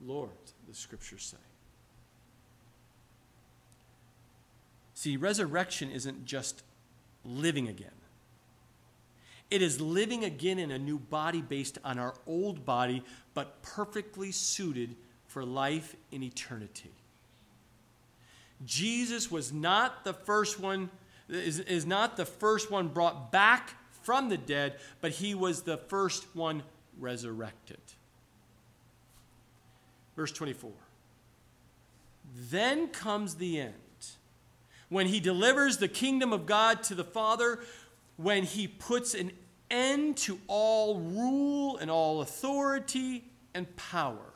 Speaker 1: Lord, the scriptures say. See, resurrection isn't just living again. It is living again in a new body based on our old body, but perfectly suited for life in eternity. Jesus was not the first one, is, is not the first one brought back from the dead, but he was the first one resurrected. Verse 24. Then comes the end. When he delivers the kingdom of God to the Father, when he puts an end to all rule and all authority and power.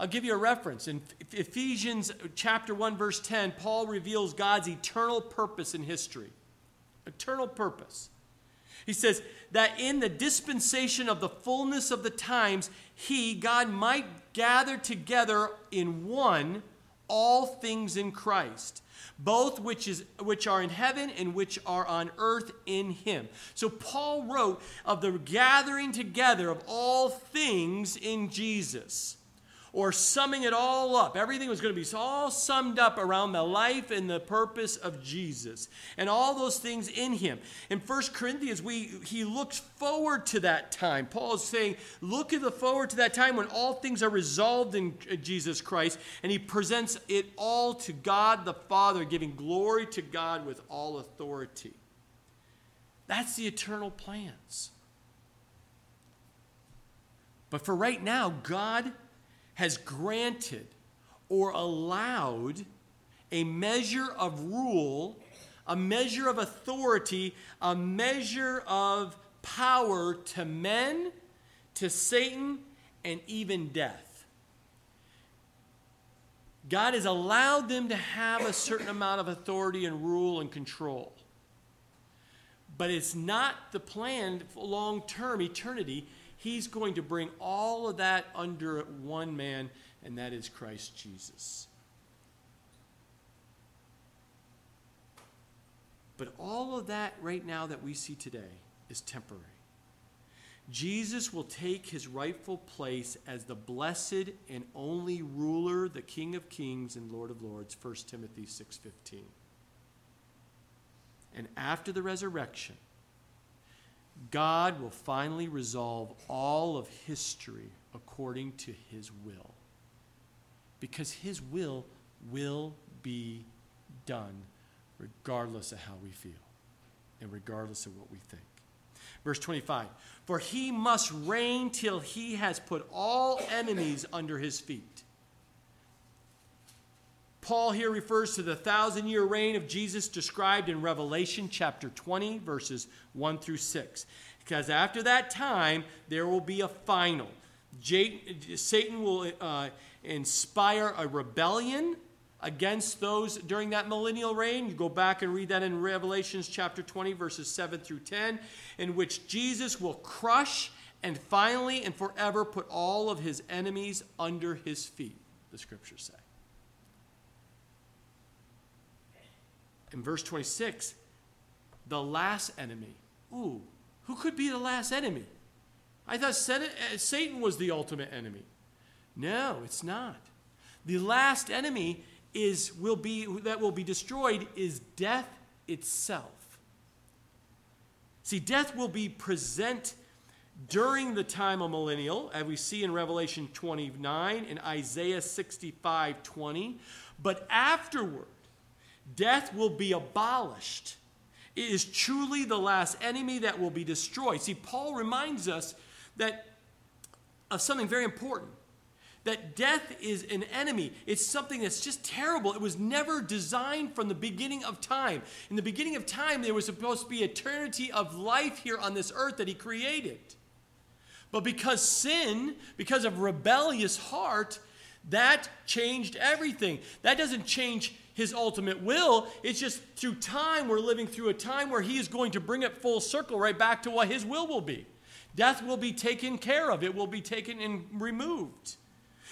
Speaker 1: I'll give you a reference. In Ephesians chapter 1 verse 10, Paul reveals God's eternal purpose in history. Eternal purpose. He says that in the dispensation of the fullness of the times, he, God, might gather together in one all things in Christ, both which is which are in heaven and which are on earth in him. So Paul wrote of the gathering together of all things in Jesus or summing it all up. Everything was going to be all summed up around the life and the purpose of Jesus and all those things in him. In 1 Corinthians, we he looks forward to that time. Paul is saying, look at the forward to that time when all things are resolved in uh, Jesus Christ, and he presents it all to God the Father, giving glory to God with all authority. That's the eternal plans. But for right now, God has granted or allowed a measure of rule, a measure of authority, a measure of power to men, to Satan, and even death. God has allowed them to have a certain amount of authority and rule and control. But it's not the plan long term eternity. He's going to bring all of that under one man, and that is Christ Jesus. But all of that right now that we see today is temporary. Jesus will take his rightful place as the blessed and only ruler, the King of Kings and Lord of Lords, 1 Timothy 6:15. And after the resurrection, God will finally resolve all of history according to his will. Because his will will be done regardless of how we feel and regardless of what we think. Verse 25 For he must reign till he has put all enemies under his feet. Paul here refers to the thousand year reign of Jesus described in Revelation chapter 20, verses 1 through 6. Because after that time, there will be a final. Satan will uh, inspire a rebellion against those during that millennial reign. You go back and read that in Revelations chapter 20, verses 7 through 10, in which Jesus will crush and finally and forever put all of his enemies under his feet, the scriptures say. In verse 26, the last enemy. Ooh, who could be the last enemy? I thought uh, Satan was the ultimate enemy. No, it's not. The last enemy is will be that will be destroyed is death itself. See, death will be present during the time of millennial, as we see in Revelation 29 and Isaiah 65 20. But afterward, Death will be abolished. It is truly the last enemy that will be destroyed. See, Paul reminds us that of something very important that death is an enemy. It's something that's just terrible. It was never designed from the beginning of time. In the beginning of time, there was supposed to be eternity of life here on this earth that He created. But because sin, because of rebellious heart, that changed everything. That doesn't change his ultimate will. It's just through time, we're living through a time where he is going to bring it full circle right back to what his will will be. Death will be taken care of, it will be taken and removed.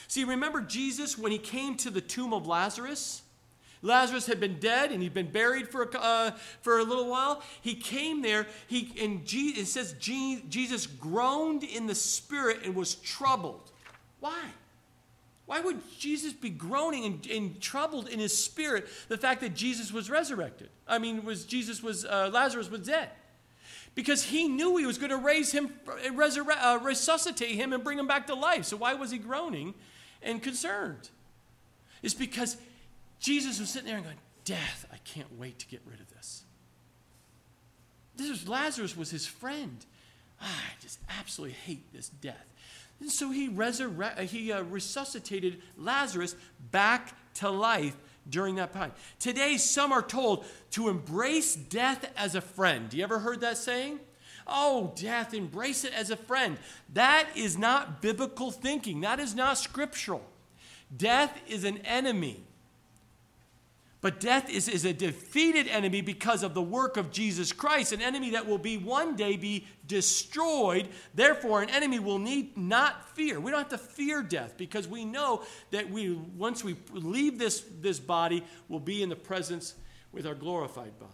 Speaker 1: See, remember Jesus when he came to the tomb of Lazarus? Lazarus had been dead and he'd been buried for a, uh, for a little while. He came there. He and Je- it says Jesus groaned in the spirit and was troubled. Why? Why would Jesus be groaning and, and, troubled in his spirit the fact that Jesus was resurrected? I mean, was Jesus was uh, Lazarus was dead? Because he knew he was going to raise him, resurrect, uh, resuscitate him, and bring him back to life. So why was he groaning and concerned? It's because Jesus was sitting there and going, "Death, I can't wait to get rid of this." This was Lazarus was his friend. Ah, I just absolutely hate this death. And so he, resurre- uh, he uh, resuscitated Lazarus back to life during that time. Today, some are told to embrace death as a friend. You ever heard that saying? Oh, death, embrace it as a friend. That is not biblical thinking, that is not scriptural. Death is an enemy. But death is, is a defeated enemy because of the work of Jesus Christ, an enemy that will be one day be destroyed. Therefore, an enemy will need not fear. We don't have to fear death because we know that we once we leave this, this body, we'll be in the presence with our glorified body.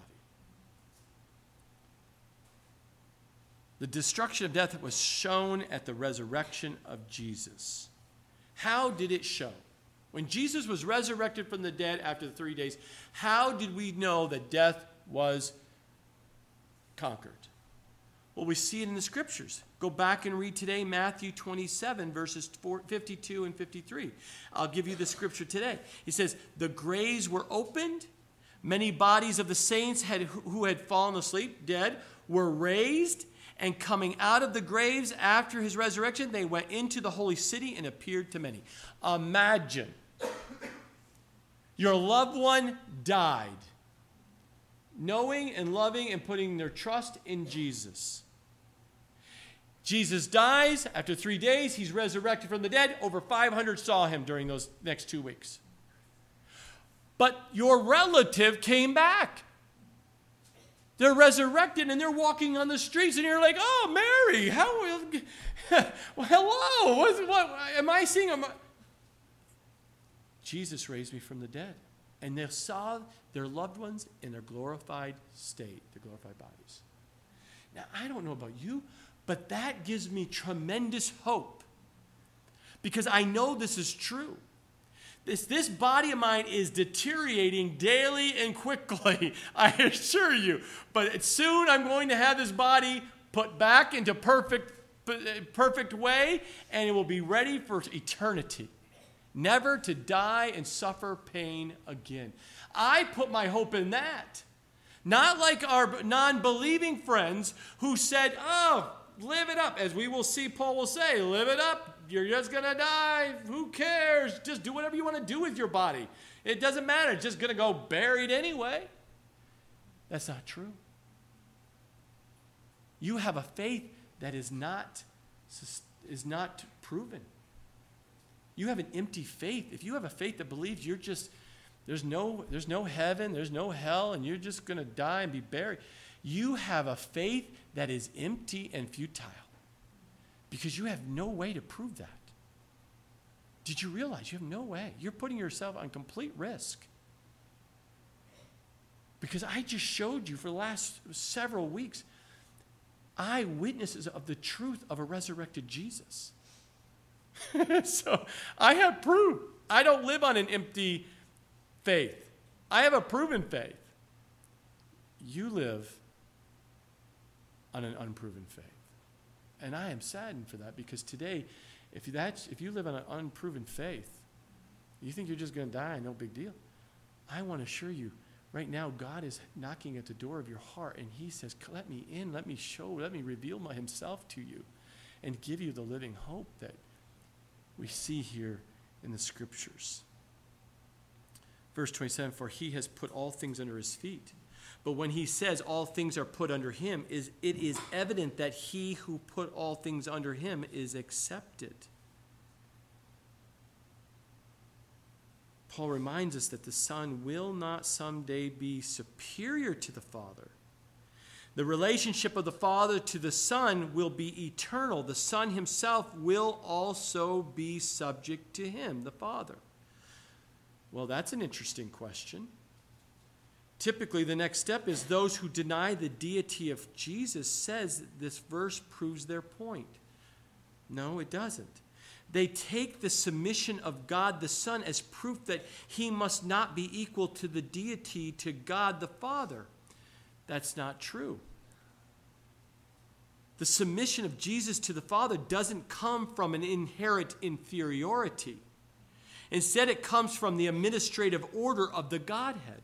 Speaker 1: The destruction of death was shown at the resurrection of Jesus. How did it show? When Jesus was resurrected from the dead after the three days, how did we know that death was conquered? Well, we see it in the scriptures. Go back and read today Matthew 27, verses 52 and 53. I'll give you the scripture today. He says, The graves were opened, many bodies of the saints had, who had fallen asleep, dead, were raised and coming out of the graves after his resurrection, they went into the holy city and appeared to many. Imagine your loved one died, knowing and loving and putting their trust in Jesus. Jesus dies. After three days, he's resurrected from the dead. Over 500 saw him during those next two weeks. But your relative came back. They're resurrected and they're walking on the streets, and you're like, "Oh, Mary, how? well, hello. What, what am I seeing?" I? Jesus raised me from the dead, and they saw their loved ones in their glorified state, their glorified bodies. Now, I don't know about you, but that gives me tremendous hope because I know this is true. This, this body of mine is deteriorating daily and quickly, I assure you. But soon I'm going to have this body put back into perfect, perfect way, and it will be ready for eternity. Never to die and suffer pain again. I put my hope in that. Not like our non believing friends who said, Oh, live it up. As we will see, Paul will say, Live it up you're just going to die. Who cares? Just do whatever you want to do with your body. It doesn't matter. It's just going to go buried anyway. That's not true. You have a faith that is not, is not proven. You have an empty faith. If you have a faith that believes you're just, there's no, there's no heaven, there's no hell, and you're just going to die and be buried, you have a faith that is empty and futile because you have no way to prove that. Did you realize you have no way? You're putting yourself on complete risk. Because I just showed you for the last several weeks eyewitnesses of the truth of a resurrected Jesus. so I have proof. I don't live on an empty faith, I have a proven faith. You live on an unproven faith. And I am saddened for that because today, if, that's, if you live on an unproven faith, you think you're just going to die, no big deal. I want to assure you, right now, God is knocking at the door of your heart, and He says, Let me in, let me show, let me reveal my, Himself to you, and give you the living hope that we see here in the Scriptures. Verse 27 For He has put all things under His feet. But when he says all things are put under him, is it is evident that he who put all things under him is accepted. Paul reminds us that the Son will not someday be superior to the Father. The relationship of the Father to the Son will be eternal. The Son himself will also be subject to him, the Father. Well, that's an interesting question. Typically, the next step is those who deny the deity of Jesus says this verse proves their point. No, it doesn't. They take the submission of God the Son as proof that he must not be equal to the deity to God the Father. That's not true. The submission of Jesus to the Father doesn't come from an inherent inferiority. Instead, it comes from the administrative order of the Godhead.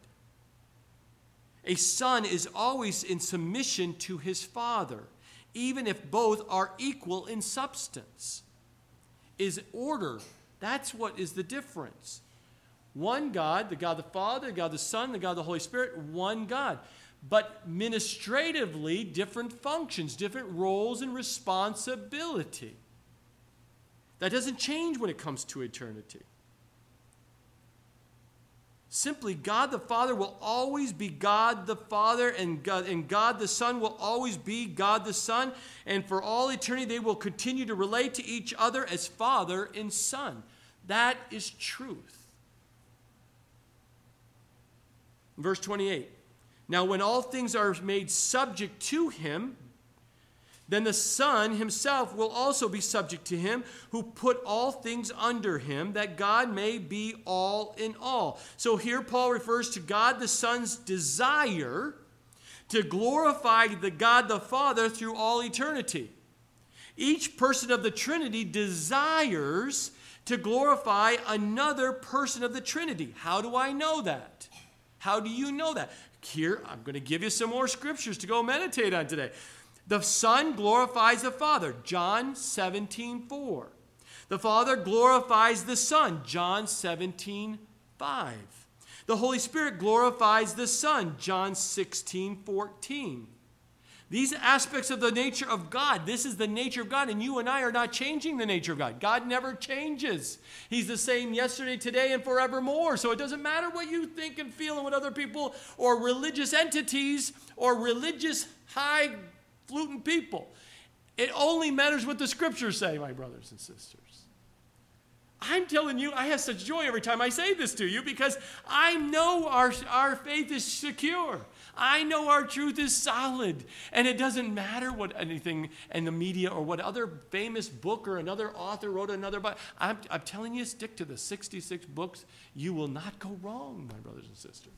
Speaker 1: A son is always in submission to his father, even if both are equal in substance. Is order. That's what is the difference. One God, the God the Father, the God the Son, the God the Holy Spirit, one God. But administratively, different functions, different roles and responsibility. That doesn't change when it comes to eternity. Simply, God the Father will always be God the Father, and God, and God the Son will always be God the Son. And for all eternity, they will continue to relate to each other as Father and Son. That is truth. Verse 28 Now, when all things are made subject to him, then the Son himself will also be subject to him who put all things under him, that God may be all in all. So here Paul refers to God the Son's desire to glorify the God the Father through all eternity. Each person of the Trinity desires to glorify another person of the Trinity. How do I know that? How do you know that? Here, I'm going to give you some more scriptures to go meditate on today. The Son glorifies the Father, John 17, 4. The Father glorifies the Son, John 17, 5. The Holy Spirit glorifies the Son, John 16, 14. These aspects of the nature of God, this is the nature of God, and you and I are not changing the nature of God. God never changes. He's the same yesterday, today, and forevermore. So it doesn't matter what you think and feel and what other people or religious entities or religious high fluting people. It only matters what the scriptures say, my brothers and sisters. I'm telling you, I have such joy every time I say this to you because I know our, our faith is secure. I know our truth is solid. And it doesn't matter what anything in the media or what other famous book or another author wrote another book. I'm, I'm telling you, stick to the 66 books. You will not go wrong, my brothers and sisters.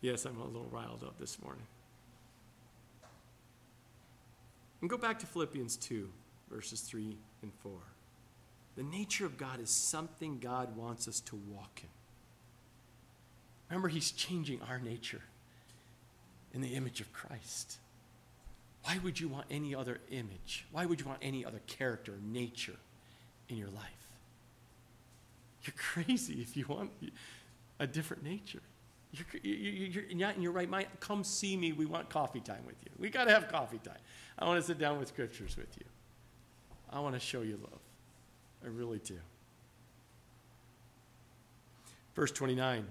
Speaker 1: Yes, I'm a little riled up this morning. And go back to Philippians 2, verses 3 and 4. The nature of God is something God wants us to walk in. Remember, He's changing our nature in the image of Christ. Why would you want any other image? Why would you want any other character, nature in your life? You're crazy if you want a different nature. You're, you're, not in your right mind. Come see me. We want coffee time with you. We got to have coffee time. I want to sit down with scriptures with you. I want to show you love. I really do. Verse 29.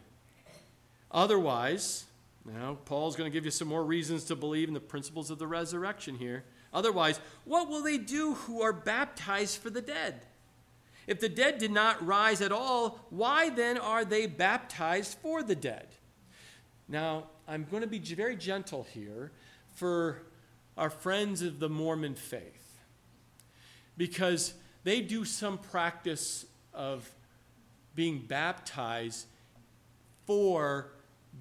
Speaker 1: Otherwise, now Paul's going to give you some more reasons to believe in the principles of the resurrection here. Otherwise, what will they do who are baptized for the dead? If the dead did not rise at all, why then are they baptized for the dead? Now, I'm going to be very gentle here for our friends of the Mormon faith because they do some practice of being baptized for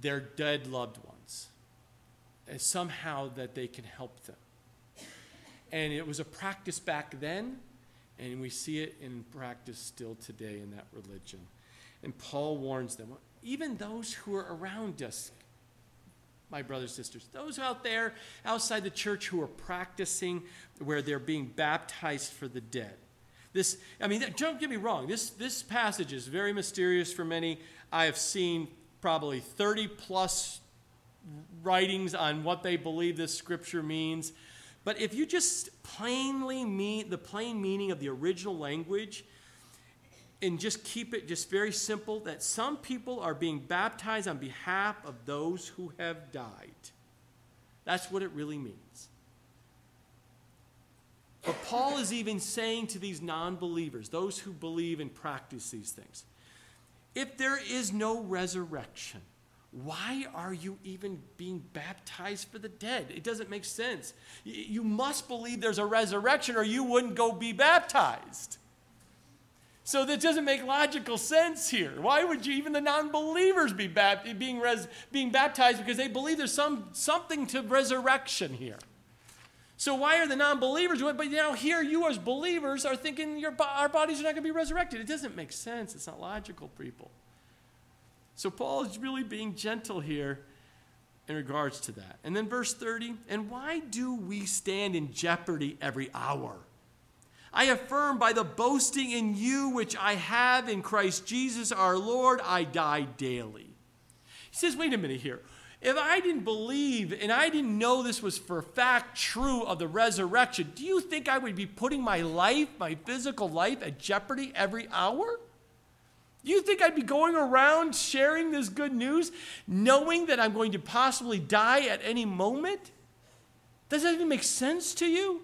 Speaker 1: their dead loved ones, and somehow that they can help them. And it was a practice back then, and we see it in practice still today in that religion. And Paul warns them even those who are around us my brothers and sisters. Those out there outside the church who are practicing where they're being baptized for the dead. This, I mean, don't get me wrong, this, this passage is very mysterious for many. I have seen probably 30 plus writings on what they believe this scripture means. But if you just plainly mean the plain meaning of the original language, and just keep it just very simple that some people are being baptized on behalf of those who have died. That's what it really means. But Paul is even saying to these non believers, those who believe and practice these things, if there is no resurrection, why are you even being baptized for the dead? It doesn't make sense. You must believe there's a resurrection or you wouldn't go be baptized. So that doesn't make logical sense here. Why would you, even the non-believers be being, res, being baptized because they believe there's some, something to resurrection here. So why are the non-believers? But now here you as believers are thinking your, our bodies are not going to be resurrected. It doesn't make sense. It's not logical, people. So Paul is really being gentle here in regards to that. And then verse 30, and why do we stand in jeopardy every hour? I affirm by the boasting in you which I have in Christ Jesus our Lord, I die daily. He says, wait a minute here. If I didn't believe and I didn't know this was for fact true of the resurrection, do you think I would be putting my life, my physical life, at jeopardy every hour? Do you think I'd be going around sharing this good news knowing that I'm going to possibly die at any moment? Does that even make sense to you?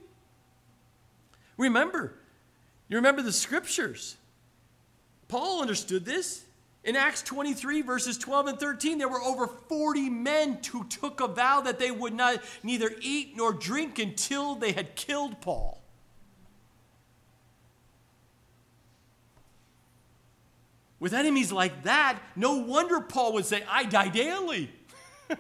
Speaker 1: Remember, you remember the scriptures. Paul understood this. In Acts 23, verses 12 and 13, there were over 40 men who took a vow that they would not neither eat nor drink until they had killed Paul. With enemies like that, no wonder Paul would say, I die daily.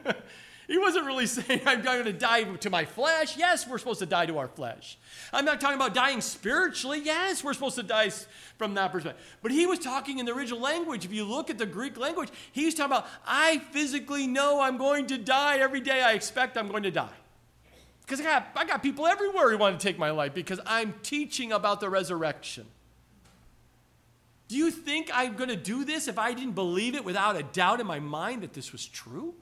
Speaker 1: he wasn't really saying, I'm going to die to my flesh. Yes, we're supposed to die to our flesh. I'm not talking about dying spiritually. Yes, we're supposed to die from that perspective. But he was talking in the original language. If you look at the Greek language, he's talking about, I physically know I'm going to die every day. I expect I'm going to die. Because I got, I got people everywhere who want to take my life because I'm teaching about the resurrection. Do you think I'm going to do this if I didn't believe it without a doubt in my mind that this was true?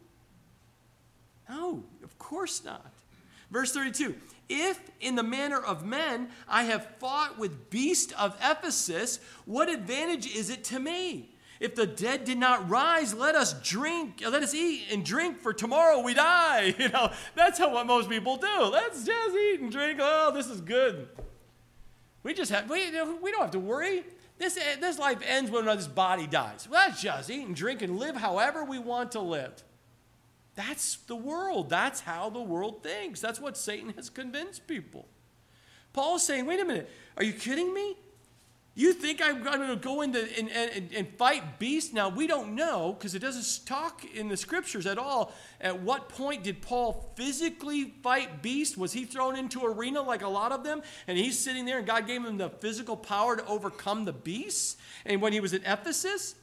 Speaker 1: No, of course not. Verse 32 If in the manner of men I have fought with beasts of Ephesus, what advantage is it to me? If the dead did not rise, let us drink, let us eat and drink, for tomorrow we die. You know, that's how what most people do. Let's just eat and drink. Oh, this is good. We just have, we, we don't have to worry. This, this life ends when this body dies. Let's just eat and drink and live however we want to live. That's the world. That's how the world thinks. That's what Satan has convinced people. Paul is saying, wait a minute, are you kidding me? You think I'm going to go into and, and, and fight beasts? Now, we don't know because it doesn't talk in the scriptures at all. At what point did Paul physically fight beasts? Was he thrown into arena like a lot of them? And he's sitting there and God gave him the physical power to overcome the beasts? And when he was at Ephesus?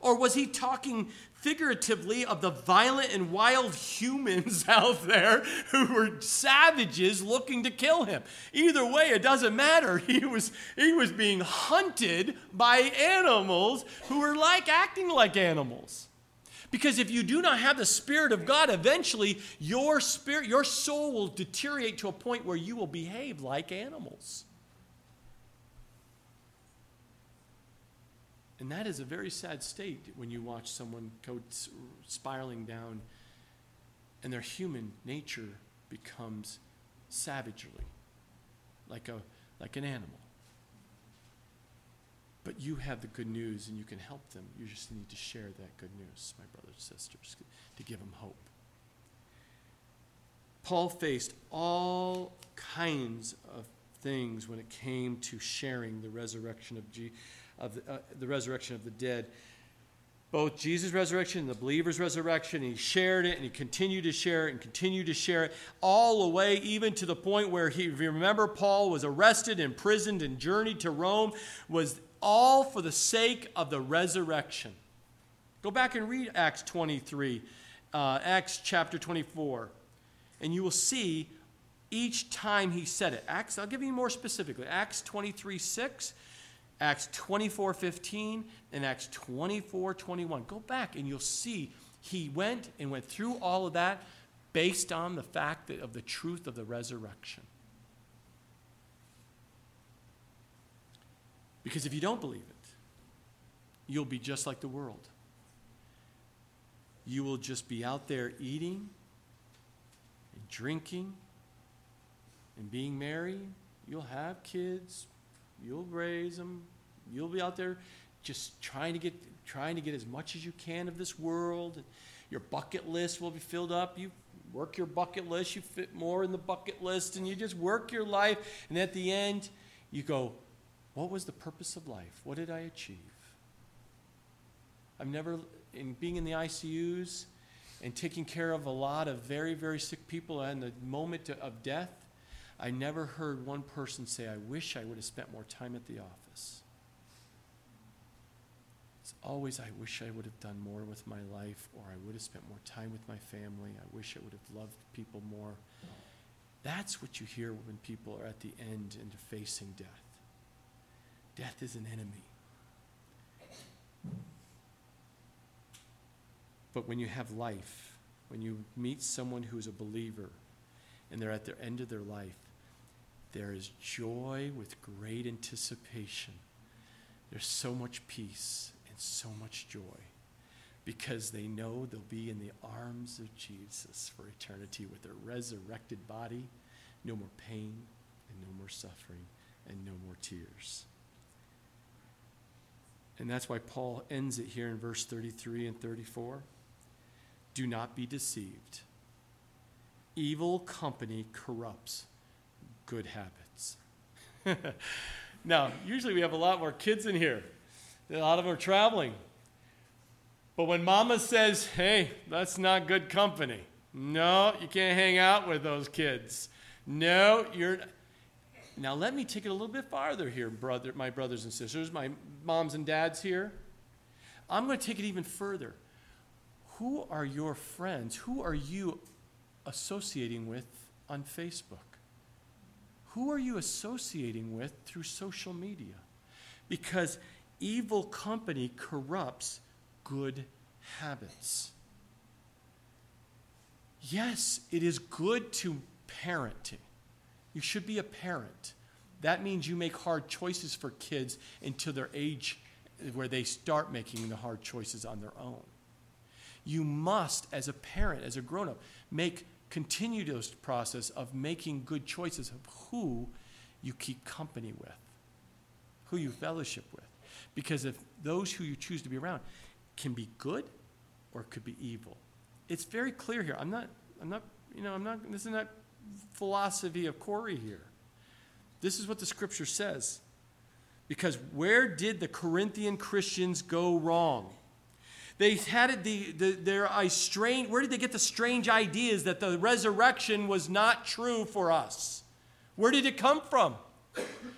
Speaker 1: Or was he talking figuratively of the violent and wild humans out there who were savages looking to kill him. Either way, it doesn't matter. He was, he was being hunted by animals who were like acting like animals. Because if you do not have the Spirit of God, eventually your spirit, your soul will deteriorate to a point where you will behave like animals. And that is a very sad state when you watch someone go spiraling down and their human nature becomes savagely, like, a, like an animal. But you have the good news and you can help them. You just need to share that good news, my brothers and sisters, to give them hope. Paul faced all kinds of things when it came to sharing the resurrection of Jesus of the, uh, the resurrection of the dead. Both Jesus' resurrection and the believer's resurrection, he shared it and he continued to share it and continued to share it all the way, even to the point where he, if you remember, Paul was arrested, imprisoned, and journeyed to Rome, was all for the sake of the resurrection. Go back and read Acts 23, uh, Acts chapter 24, and you will see each time he said it. Acts, I'll give you more specifically. Acts 23, 6 Acts 24 15 and Acts 24 21. Go back and you'll see he went and went through all of that based on the fact that, of the truth of the resurrection. Because if you don't believe it, you'll be just like the world. You will just be out there eating and drinking and being merry. You'll have kids, You'll raise them. You'll be out there just trying to get trying to get as much as you can of this world. Your bucket list will be filled up. You work your bucket list, you fit more in the bucket list, and you just work your life. And at the end, you go, What was the purpose of life? What did I achieve? I've never, in being in the ICUs and taking care of a lot of very, very sick people and the moment of death, I never heard one person say, I wish I would have spent more time at the office. It's always, I wish I would have done more with my life, or I would have spent more time with my family. I wish I would have loved people more. That's what you hear when people are at the end and facing death. Death is an enemy. But when you have life, when you meet someone who's a believer and they're at the end of their life, there is joy with great anticipation. There's so much peace and so much joy because they know they'll be in the arms of Jesus for eternity with their resurrected body, no more pain and no more suffering and no more tears. And that's why Paul ends it here in verse 33 and 34. Do not be deceived. Evil company corrupts good habits. now, usually we have a lot more kids in here. A lot of them are traveling. But when mama says, hey, that's not good company, no, you can't hang out with those kids. No, you're. Now, let me take it a little bit farther here, brother, my brothers and sisters, my moms and dads here. I'm going to take it even further. Who are your friends? Who are you associating with on Facebook? Who are you associating with through social media? Because evil company corrupts good habits. Yes, it is good to parenting. You should be a parent. That means you make hard choices for kids until their age where they start making the hard choices on their own. You must, as a parent, as a grown up, make continue this process of making good choices of who you keep company with, who you fellowship with. Because if those who you choose to be around can be good or could be evil. It's very clear here. I'm not, I'm not, you know, I'm not, this is not philosophy of Corey here. This is what the scripture says. Because where did the Corinthian Christians go wrong? They had the, the, their strange, where did they get the strange ideas that the resurrection was not true for us? Where did it come from?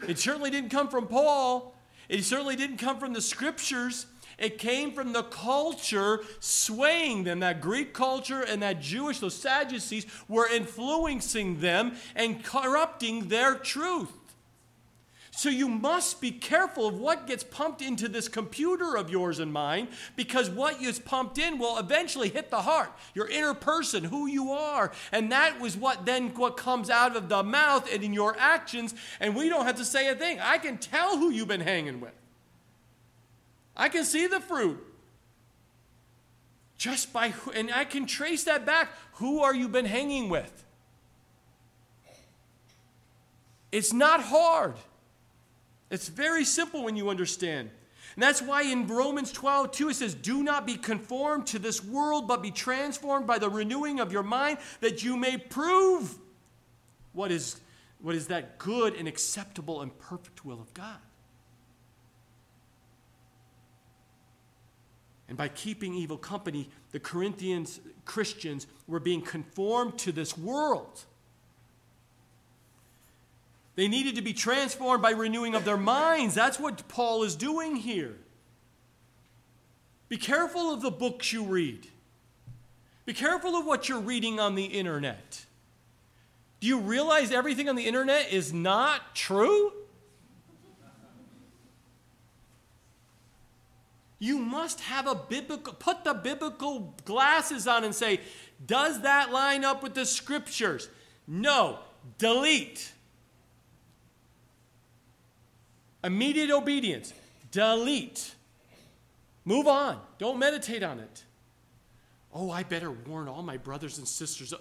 Speaker 1: It certainly didn't come from Paul. It certainly didn't come from the scriptures. It came from the culture swaying them. That Greek culture and that Jewish, those Sadducees, were influencing them and corrupting their truth. So you must be careful of what gets pumped into this computer of yours and mine because what is pumped in will eventually hit the heart, your inner person, who you are. And that was what then what comes out of the mouth and in your actions and we don't have to say a thing. I can tell who you've been hanging with. I can see the fruit. Just by who, and I can trace that back. Who are you been hanging with? It's not hard. It's very simple when you understand. And that's why in Romans 12, 2, it says, Do not be conformed to this world, but be transformed by the renewing of your mind, that you may prove what is, what is that good and acceptable and perfect will of God. And by keeping evil company, the Corinthians Christians were being conformed to this world. They needed to be transformed by renewing of their minds. That's what Paul is doing here. Be careful of the books you read. Be careful of what you're reading on the internet. Do you realize everything on the internet is not true? You must have a biblical, put the biblical glasses on and say, does that line up with the scriptures? No. Delete. Immediate obedience. Delete. Move on. Don't meditate on it. Oh, I better warn all my brothers and sisters.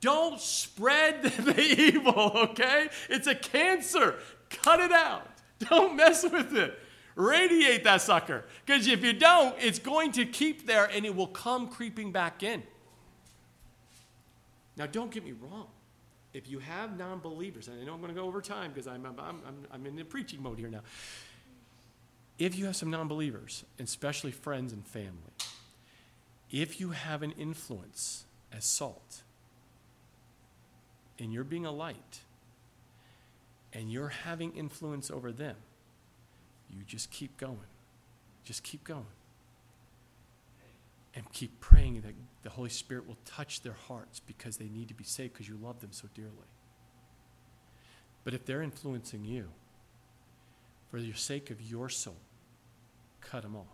Speaker 1: Don't spread the evil, okay? It's a cancer. Cut it out. Don't mess with it. Radiate that sucker. Because if you don't, it's going to keep there and it will come creeping back in. Now, don't get me wrong. If you have non believers, and I know I'm going to go over time because I'm, I'm, I'm, I'm in the preaching mode here now. If you have some non believers, especially friends and family, if you have an influence as salt, and you're being a light, and you're having influence over them, you just keep going. Just keep going. And keep praying that the Holy Spirit will touch their hearts because they need to be saved because you love them so dearly. But if they're influencing you, for the sake of your soul, cut them off.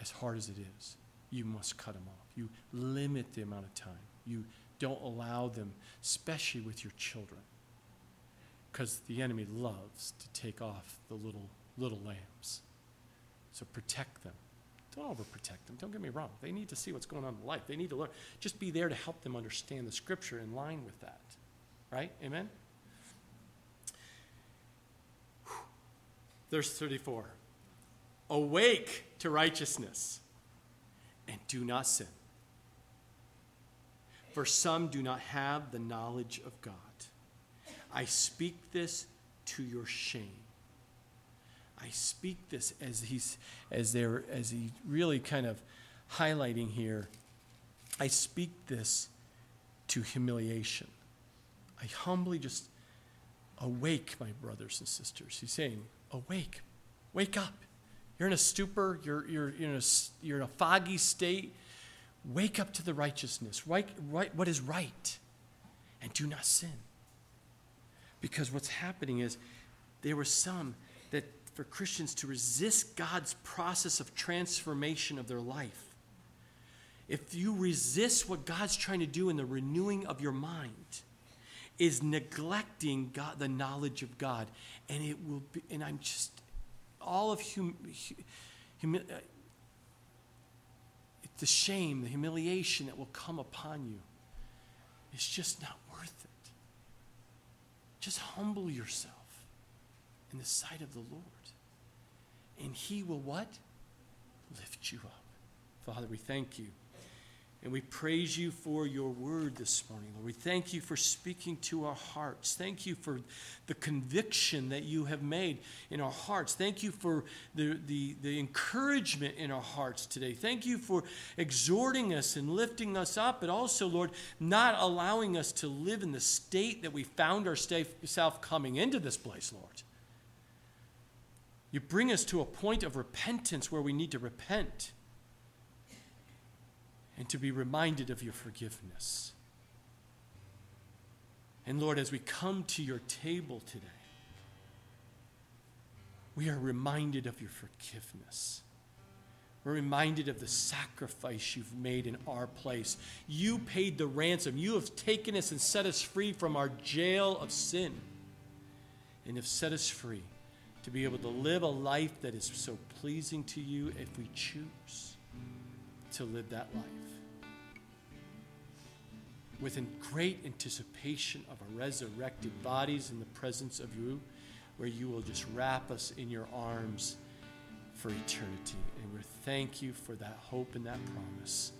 Speaker 1: As hard as it is, you must cut them off. You limit the amount of time. You don't allow them, especially with your children, because the enemy loves to take off the little, little lambs. So protect them. Don't overprotect them. Don't get me wrong. They need to see what's going on in life. They need to learn. Just be there to help them understand the scripture in line with that. Right? Amen? Verse 34 Awake to righteousness and do not sin. For some do not have the knowledge of God. I speak this to your shame. I speak this as he's as they're as he really kind of highlighting here. I speak this to humiliation. I humbly just awake, my brothers and sisters. He's saying, awake, wake up. You're in a stupor, you're, you're, you're, in, a, you're in a foggy state. Wake up to the righteousness, right, right, what is right, and do not sin. Because what's happening is there were some for Christians to resist God's process of transformation of their life. If you resist what God's trying to do in the renewing of your mind, is neglecting God, the knowledge of God. And it will be, and I'm just, all of hum, hum, uh, the shame, the humiliation that will come upon you It's just not worth it. Just humble yourself in the sight of the Lord. And He will what? Lift you up. Father, we thank you. And we praise you for your word this morning, Lord. We thank you for speaking to our hearts. Thank you for the conviction that you have made in our hearts. Thank you for the, the, the encouragement in our hearts today. Thank you for exhorting us and lifting us up, but also, Lord, not allowing us to live in the state that we found ourselves coming into this place, Lord. You bring us to a point of repentance where we need to repent and to be reminded of your forgiveness. And Lord, as we come to your table today, we are reminded of your forgiveness. We're reminded of the sacrifice you've made in our place. You paid the ransom. You have taken us and set us free from our jail of sin and have set us free to be able to live a life that is so pleasing to you if we choose to live that life with a great anticipation of our resurrected bodies in the presence of you, where you will just wrap us in your arms for eternity. And we thank you for that hope and that promise.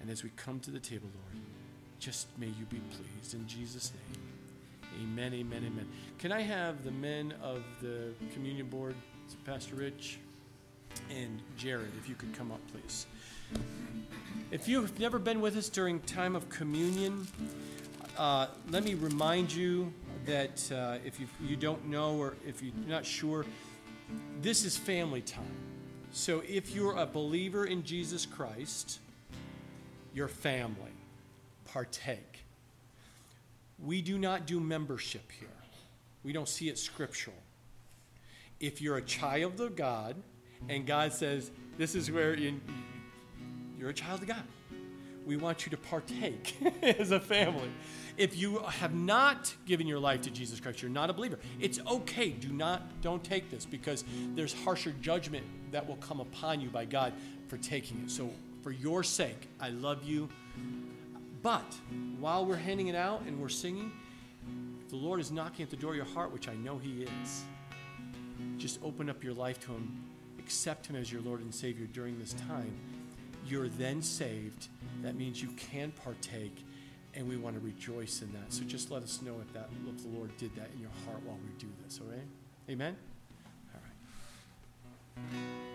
Speaker 1: And as we come to the table, Lord, just may you be pleased. In Jesus' name, amen, amen, amen. Can I have the men of the communion board, Pastor Rich and Jared, if you could come up, please. If you've never been with us during time of communion, uh, let me remind you that uh, if you, you don't know or if you're not sure, this is family time. So if you're a believer in Jesus Christ, your family, partake. We do not do membership here. We don't see it scriptural. If you're a child of God and God says, this is where you, you're a child of God. We want you to partake as a family. If you have not given your life to Jesus Christ, you're not a believer. It's okay. Do not don't take this because there's harsher judgment that will come upon you by God for taking it. So for your sake, I love you. But while we're handing it out and we're singing, the Lord is knocking at the door of your heart, which I know He is, just open up your life to Him. Accept Him as your Lord and Savior during this time you're then saved. That means you can partake, and we want to rejoice in that. So just let us know if that if the Lord did that in your heart while we do this, all right? Amen? All right.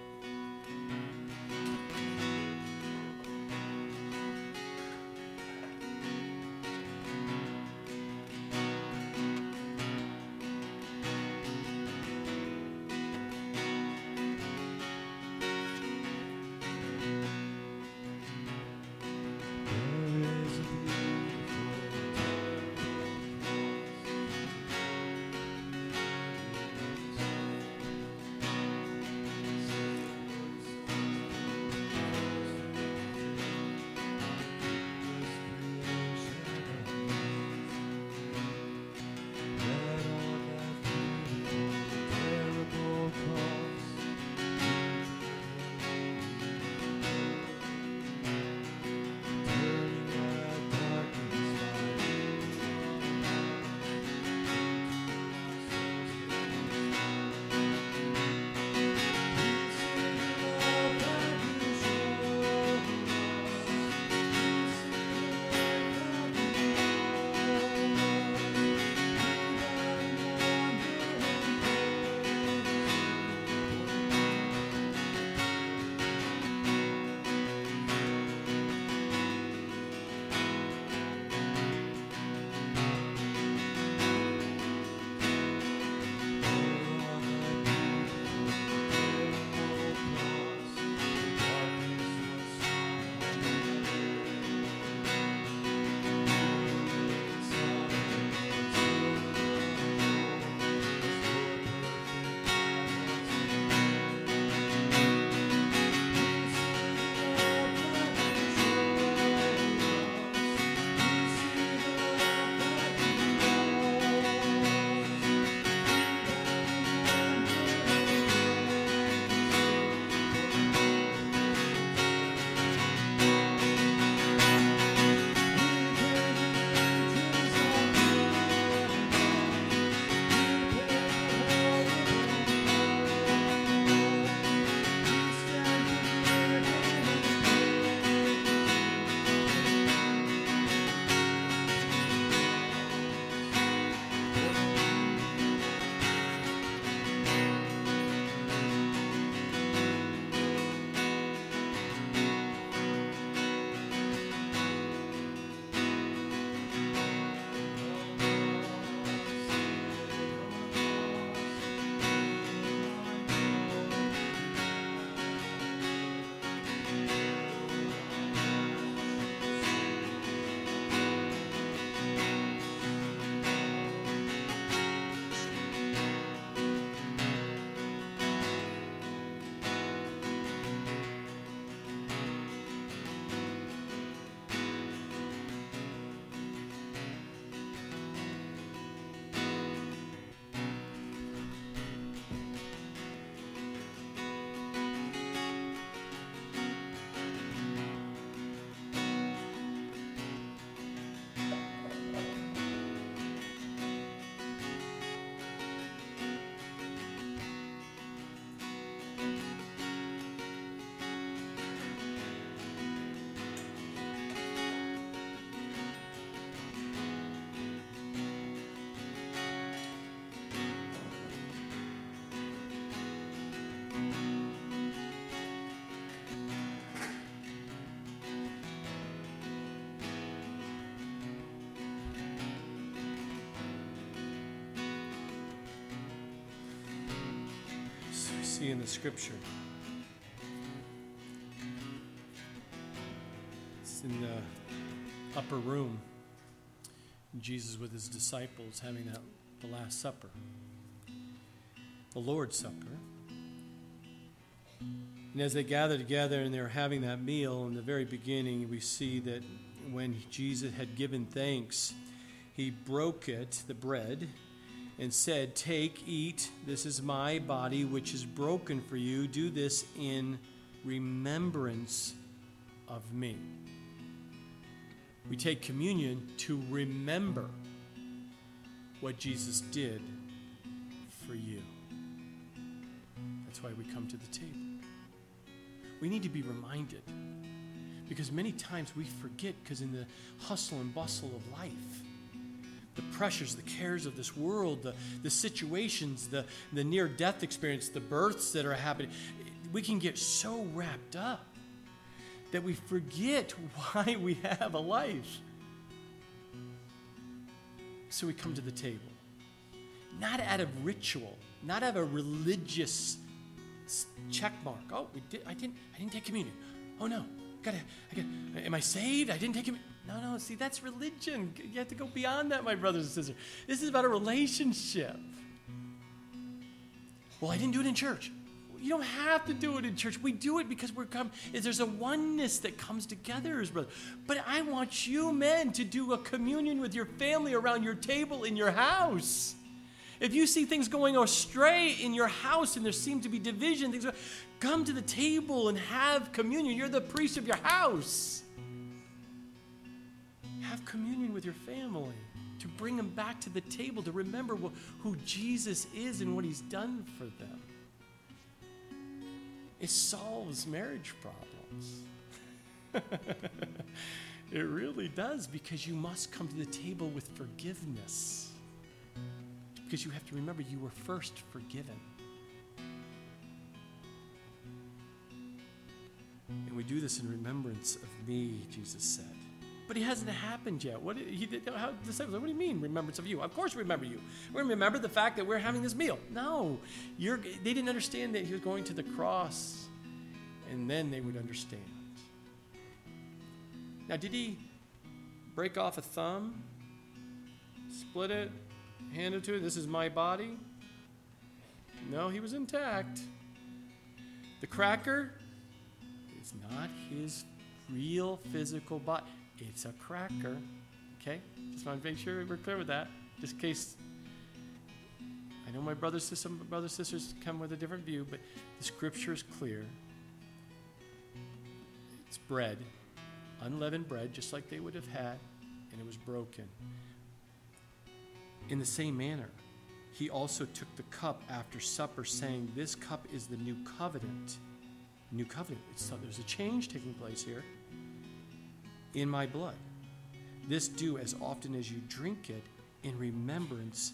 Speaker 1: See in the scripture. It's in the upper room. Jesus with his disciples having that the Last Supper, the Lord's Supper. And as they gather together and they're having that meal, in the very beginning, we see that when Jesus had given thanks, he broke it, the bread, and said, Take, eat, this is my body, which is broken for you. Do this in remembrance of me. We take communion to remember what Jesus did for you. That's why we come to the table. We need to be reminded because many times we forget because in the hustle and bustle of life, the pressures, the cares of this world, the, the situations, the, the near death experience, the births that are happening, we can get so wrapped up that we forget why we have a life. So we come to the table, not out of ritual, not out of a religious check mark. Oh, we did, I didn't, I didn't take communion. Oh no, gotta, I gotta, am I saved? I didn't take communion. No, no, see, that's religion. You have to go beyond that, my brothers and sisters. This is about a relationship. Well, I didn't do it in church. You don't have to do it in church. We do it because we're come. There's a oneness that comes together as brothers. But I want you men to do a communion with your family around your table in your house. If you see things going astray in your house and there seems to be division, things come to the table and have communion. You're the priest of your house. Have communion with your family to bring them back to the table to remember who Jesus is and what he's done for them. It solves marriage problems. it really does because you must come to the table with forgiveness. Because you have to remember you were first forgiven. And we do this in remembrance of me, Jesus said. But it hasn't happened yet. What he did? How disciples? What do you mean remembrance of you? Of course, we remember you. We remember the fact that we're having this meal. No, you're. They didn't understand that he was going to the cross, and then they would understand. Now, did he break off a thumb, split it, hand it to it? This is my body. No, he was intact. The cracker is not his real physical body. It's a cracker. Okay? Just want to make sure we're clear with that. Just in case I know my brothers, some brothers sisters come with a different view, but the scripture is clear. It's bread, unleavened bread, just like they would have had, and it was broken. In the same manner, he also took the cup after supper, saying, This cup is the new covenant. New covenant. So there's a change taking place here in my blood. This do as often as you drink it in remembrance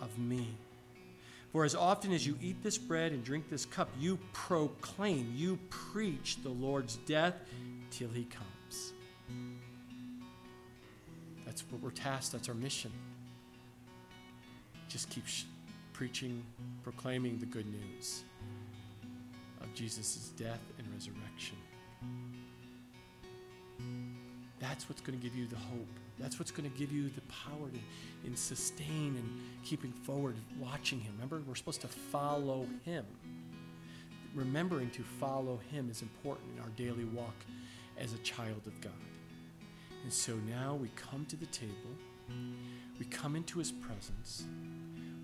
Speaker 1: of me. For as often as you eat this bread and drink this cup, you proclaim, you preach the Lord's death till he comes. That's what we're tasked, that's our mission. Just keep sh- preaching, proclaiming the good news of Jesus' death and resurrection. That's what's going to give you the hope. That's what's going to give you the power to in sustain and keeping forward, watching Him. Remember, we're supposed to follow Him. Remembering to follow Him is important in our daily walk as a child of God. And so now we come to the table, we come into His presence,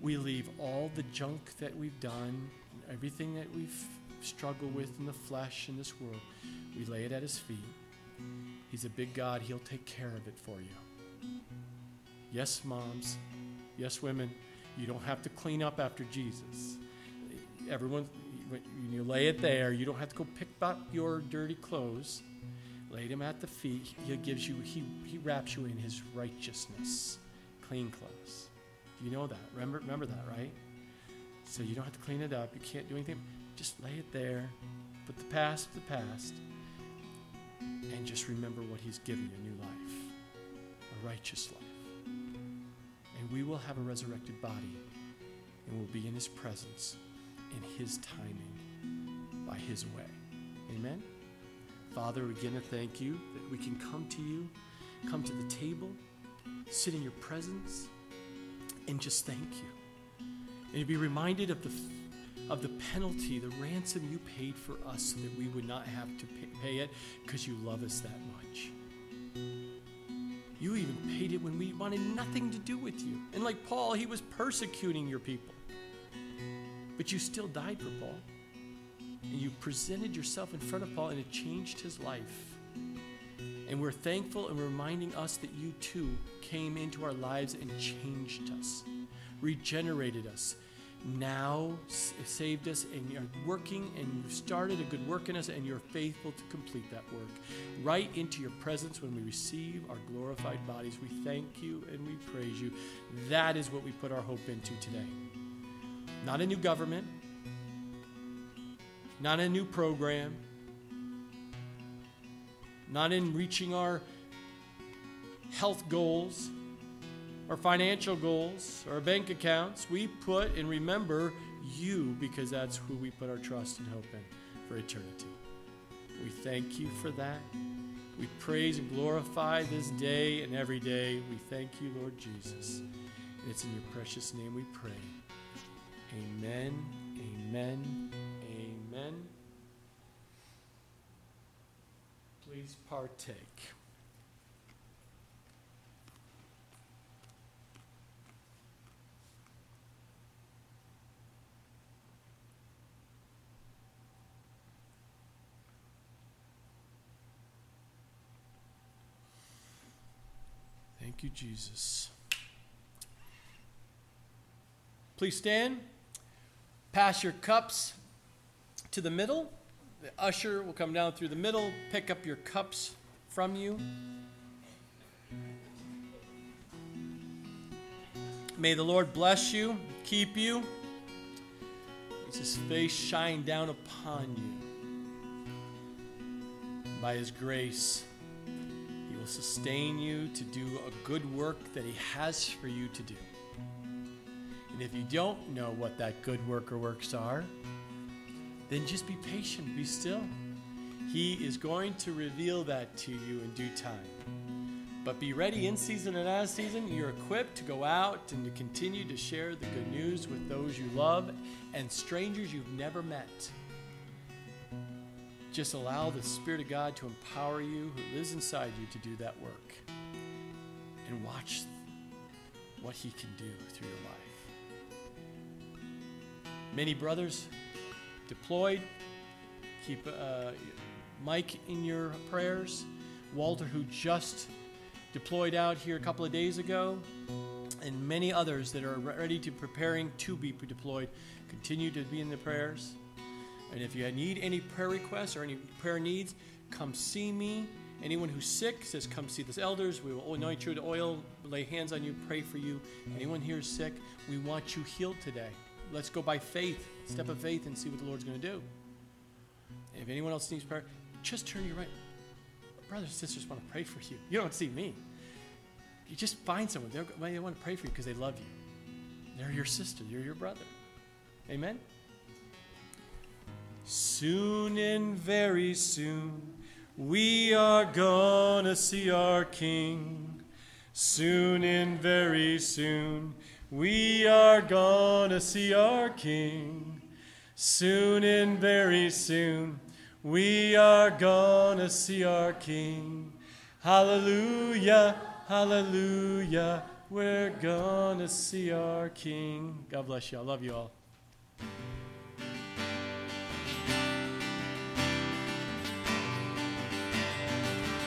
Speaker 1: we leave all the junk that we've done, everything that we've struggled with in the flesh in this world, we lay it at His feet He's a big God. He'll take care of it for you. Yes, moms. Yes, women. You don't have to clean up after Jesus. Everyone, you lay it there, you don't have to go pick up your dirty clothes. Lay them at the feet. He gives you, he, he wraps you in his righteousness. Clean clothes. You know that. Remember, remember that, right? So you don't have to clean it up. You can't do anything. Just lay it there. Put the past to the past and just remember what He's given you a new life, a righteous life. And we will have a resurrected body, and we'll be in His presence, in His timing, by His way. Amen? Father, again thank you that we can come to you, come to the table, sit in your presence, and just thank you. And to be reminded of the of the penalty, the ransom you paid for us so that we would not have to pay it because you love us that much. You even paid it when we wanted nothing to do with you. And like Paul, he was persecuting your people. But you still died for Paul. And you presented yourself in front of Paul, and it changed his life. And we're thankful and reminding us that you too came into our lives and changed us, regenerated us, now saved us, and you're working and you've started a good work in us, and you're faithful to complete that work. Right into your presence when we receive our glorified bodies, we thank you and we praise you. That is what we put our hope into today. Not a new government, not a new program, not in reaching our health goals, our financial goals, our bank accounts. We put and remember you because that's who we put our trust and hope in for eternity. We thank you for that. We praise and glorify this day and every day. We thank you, Lord Jesus. And it's in your precious name we pray. Amen, amen, amen. Please partake. Thank you, Jesus. Please stand. Pass your cups to the middle. The usher will come down through the middle, pick up your cups from you. May the Lord bless you, keep you. May his face shine down upon you. By his grace, will sustain you to do a good work that he has for you to do. And if you don't know what that good work or works are, then just be patient, be still. He is going to reveal that to you in due time. But be ready in season and out of season. You're equipped to go out and to continue to share the good news with those you love and strangers you've never met. Just allow the Spirit of God to empower you, who lives inside you, to do that work. And watch what He can do through your life. Many brothers deployed. Keep uh, Mike in your prayers. Walter, who just deployed out here a couple of days ago, and many others that are ready to preparing to be deployed. Continue to be in the prayers. And if you need any prayer requests or any prayer needs, come see me. Anyone who's sick says, Come see the elders. We will anoint you with oil, lay hands on you, pray for you. Anyone here is sick, we want you healed today. Let's go by faith, step of faith, and see what the Lord's going to do. If anyone else needs prayer, just turn your right. Brothers and sisters want to pray for you. You don't see me. You just find someone. They're, they want to pray for you because they love you. They're your sister. You're your brother. Amen? Soon and very soon, we are gonna see our King. Soon and very soon, we are gonna see our King. Soon and very soon, we are gonna see our King. Hallelujah, hallelujah, we're gonna see our King. God bless you. I love you all.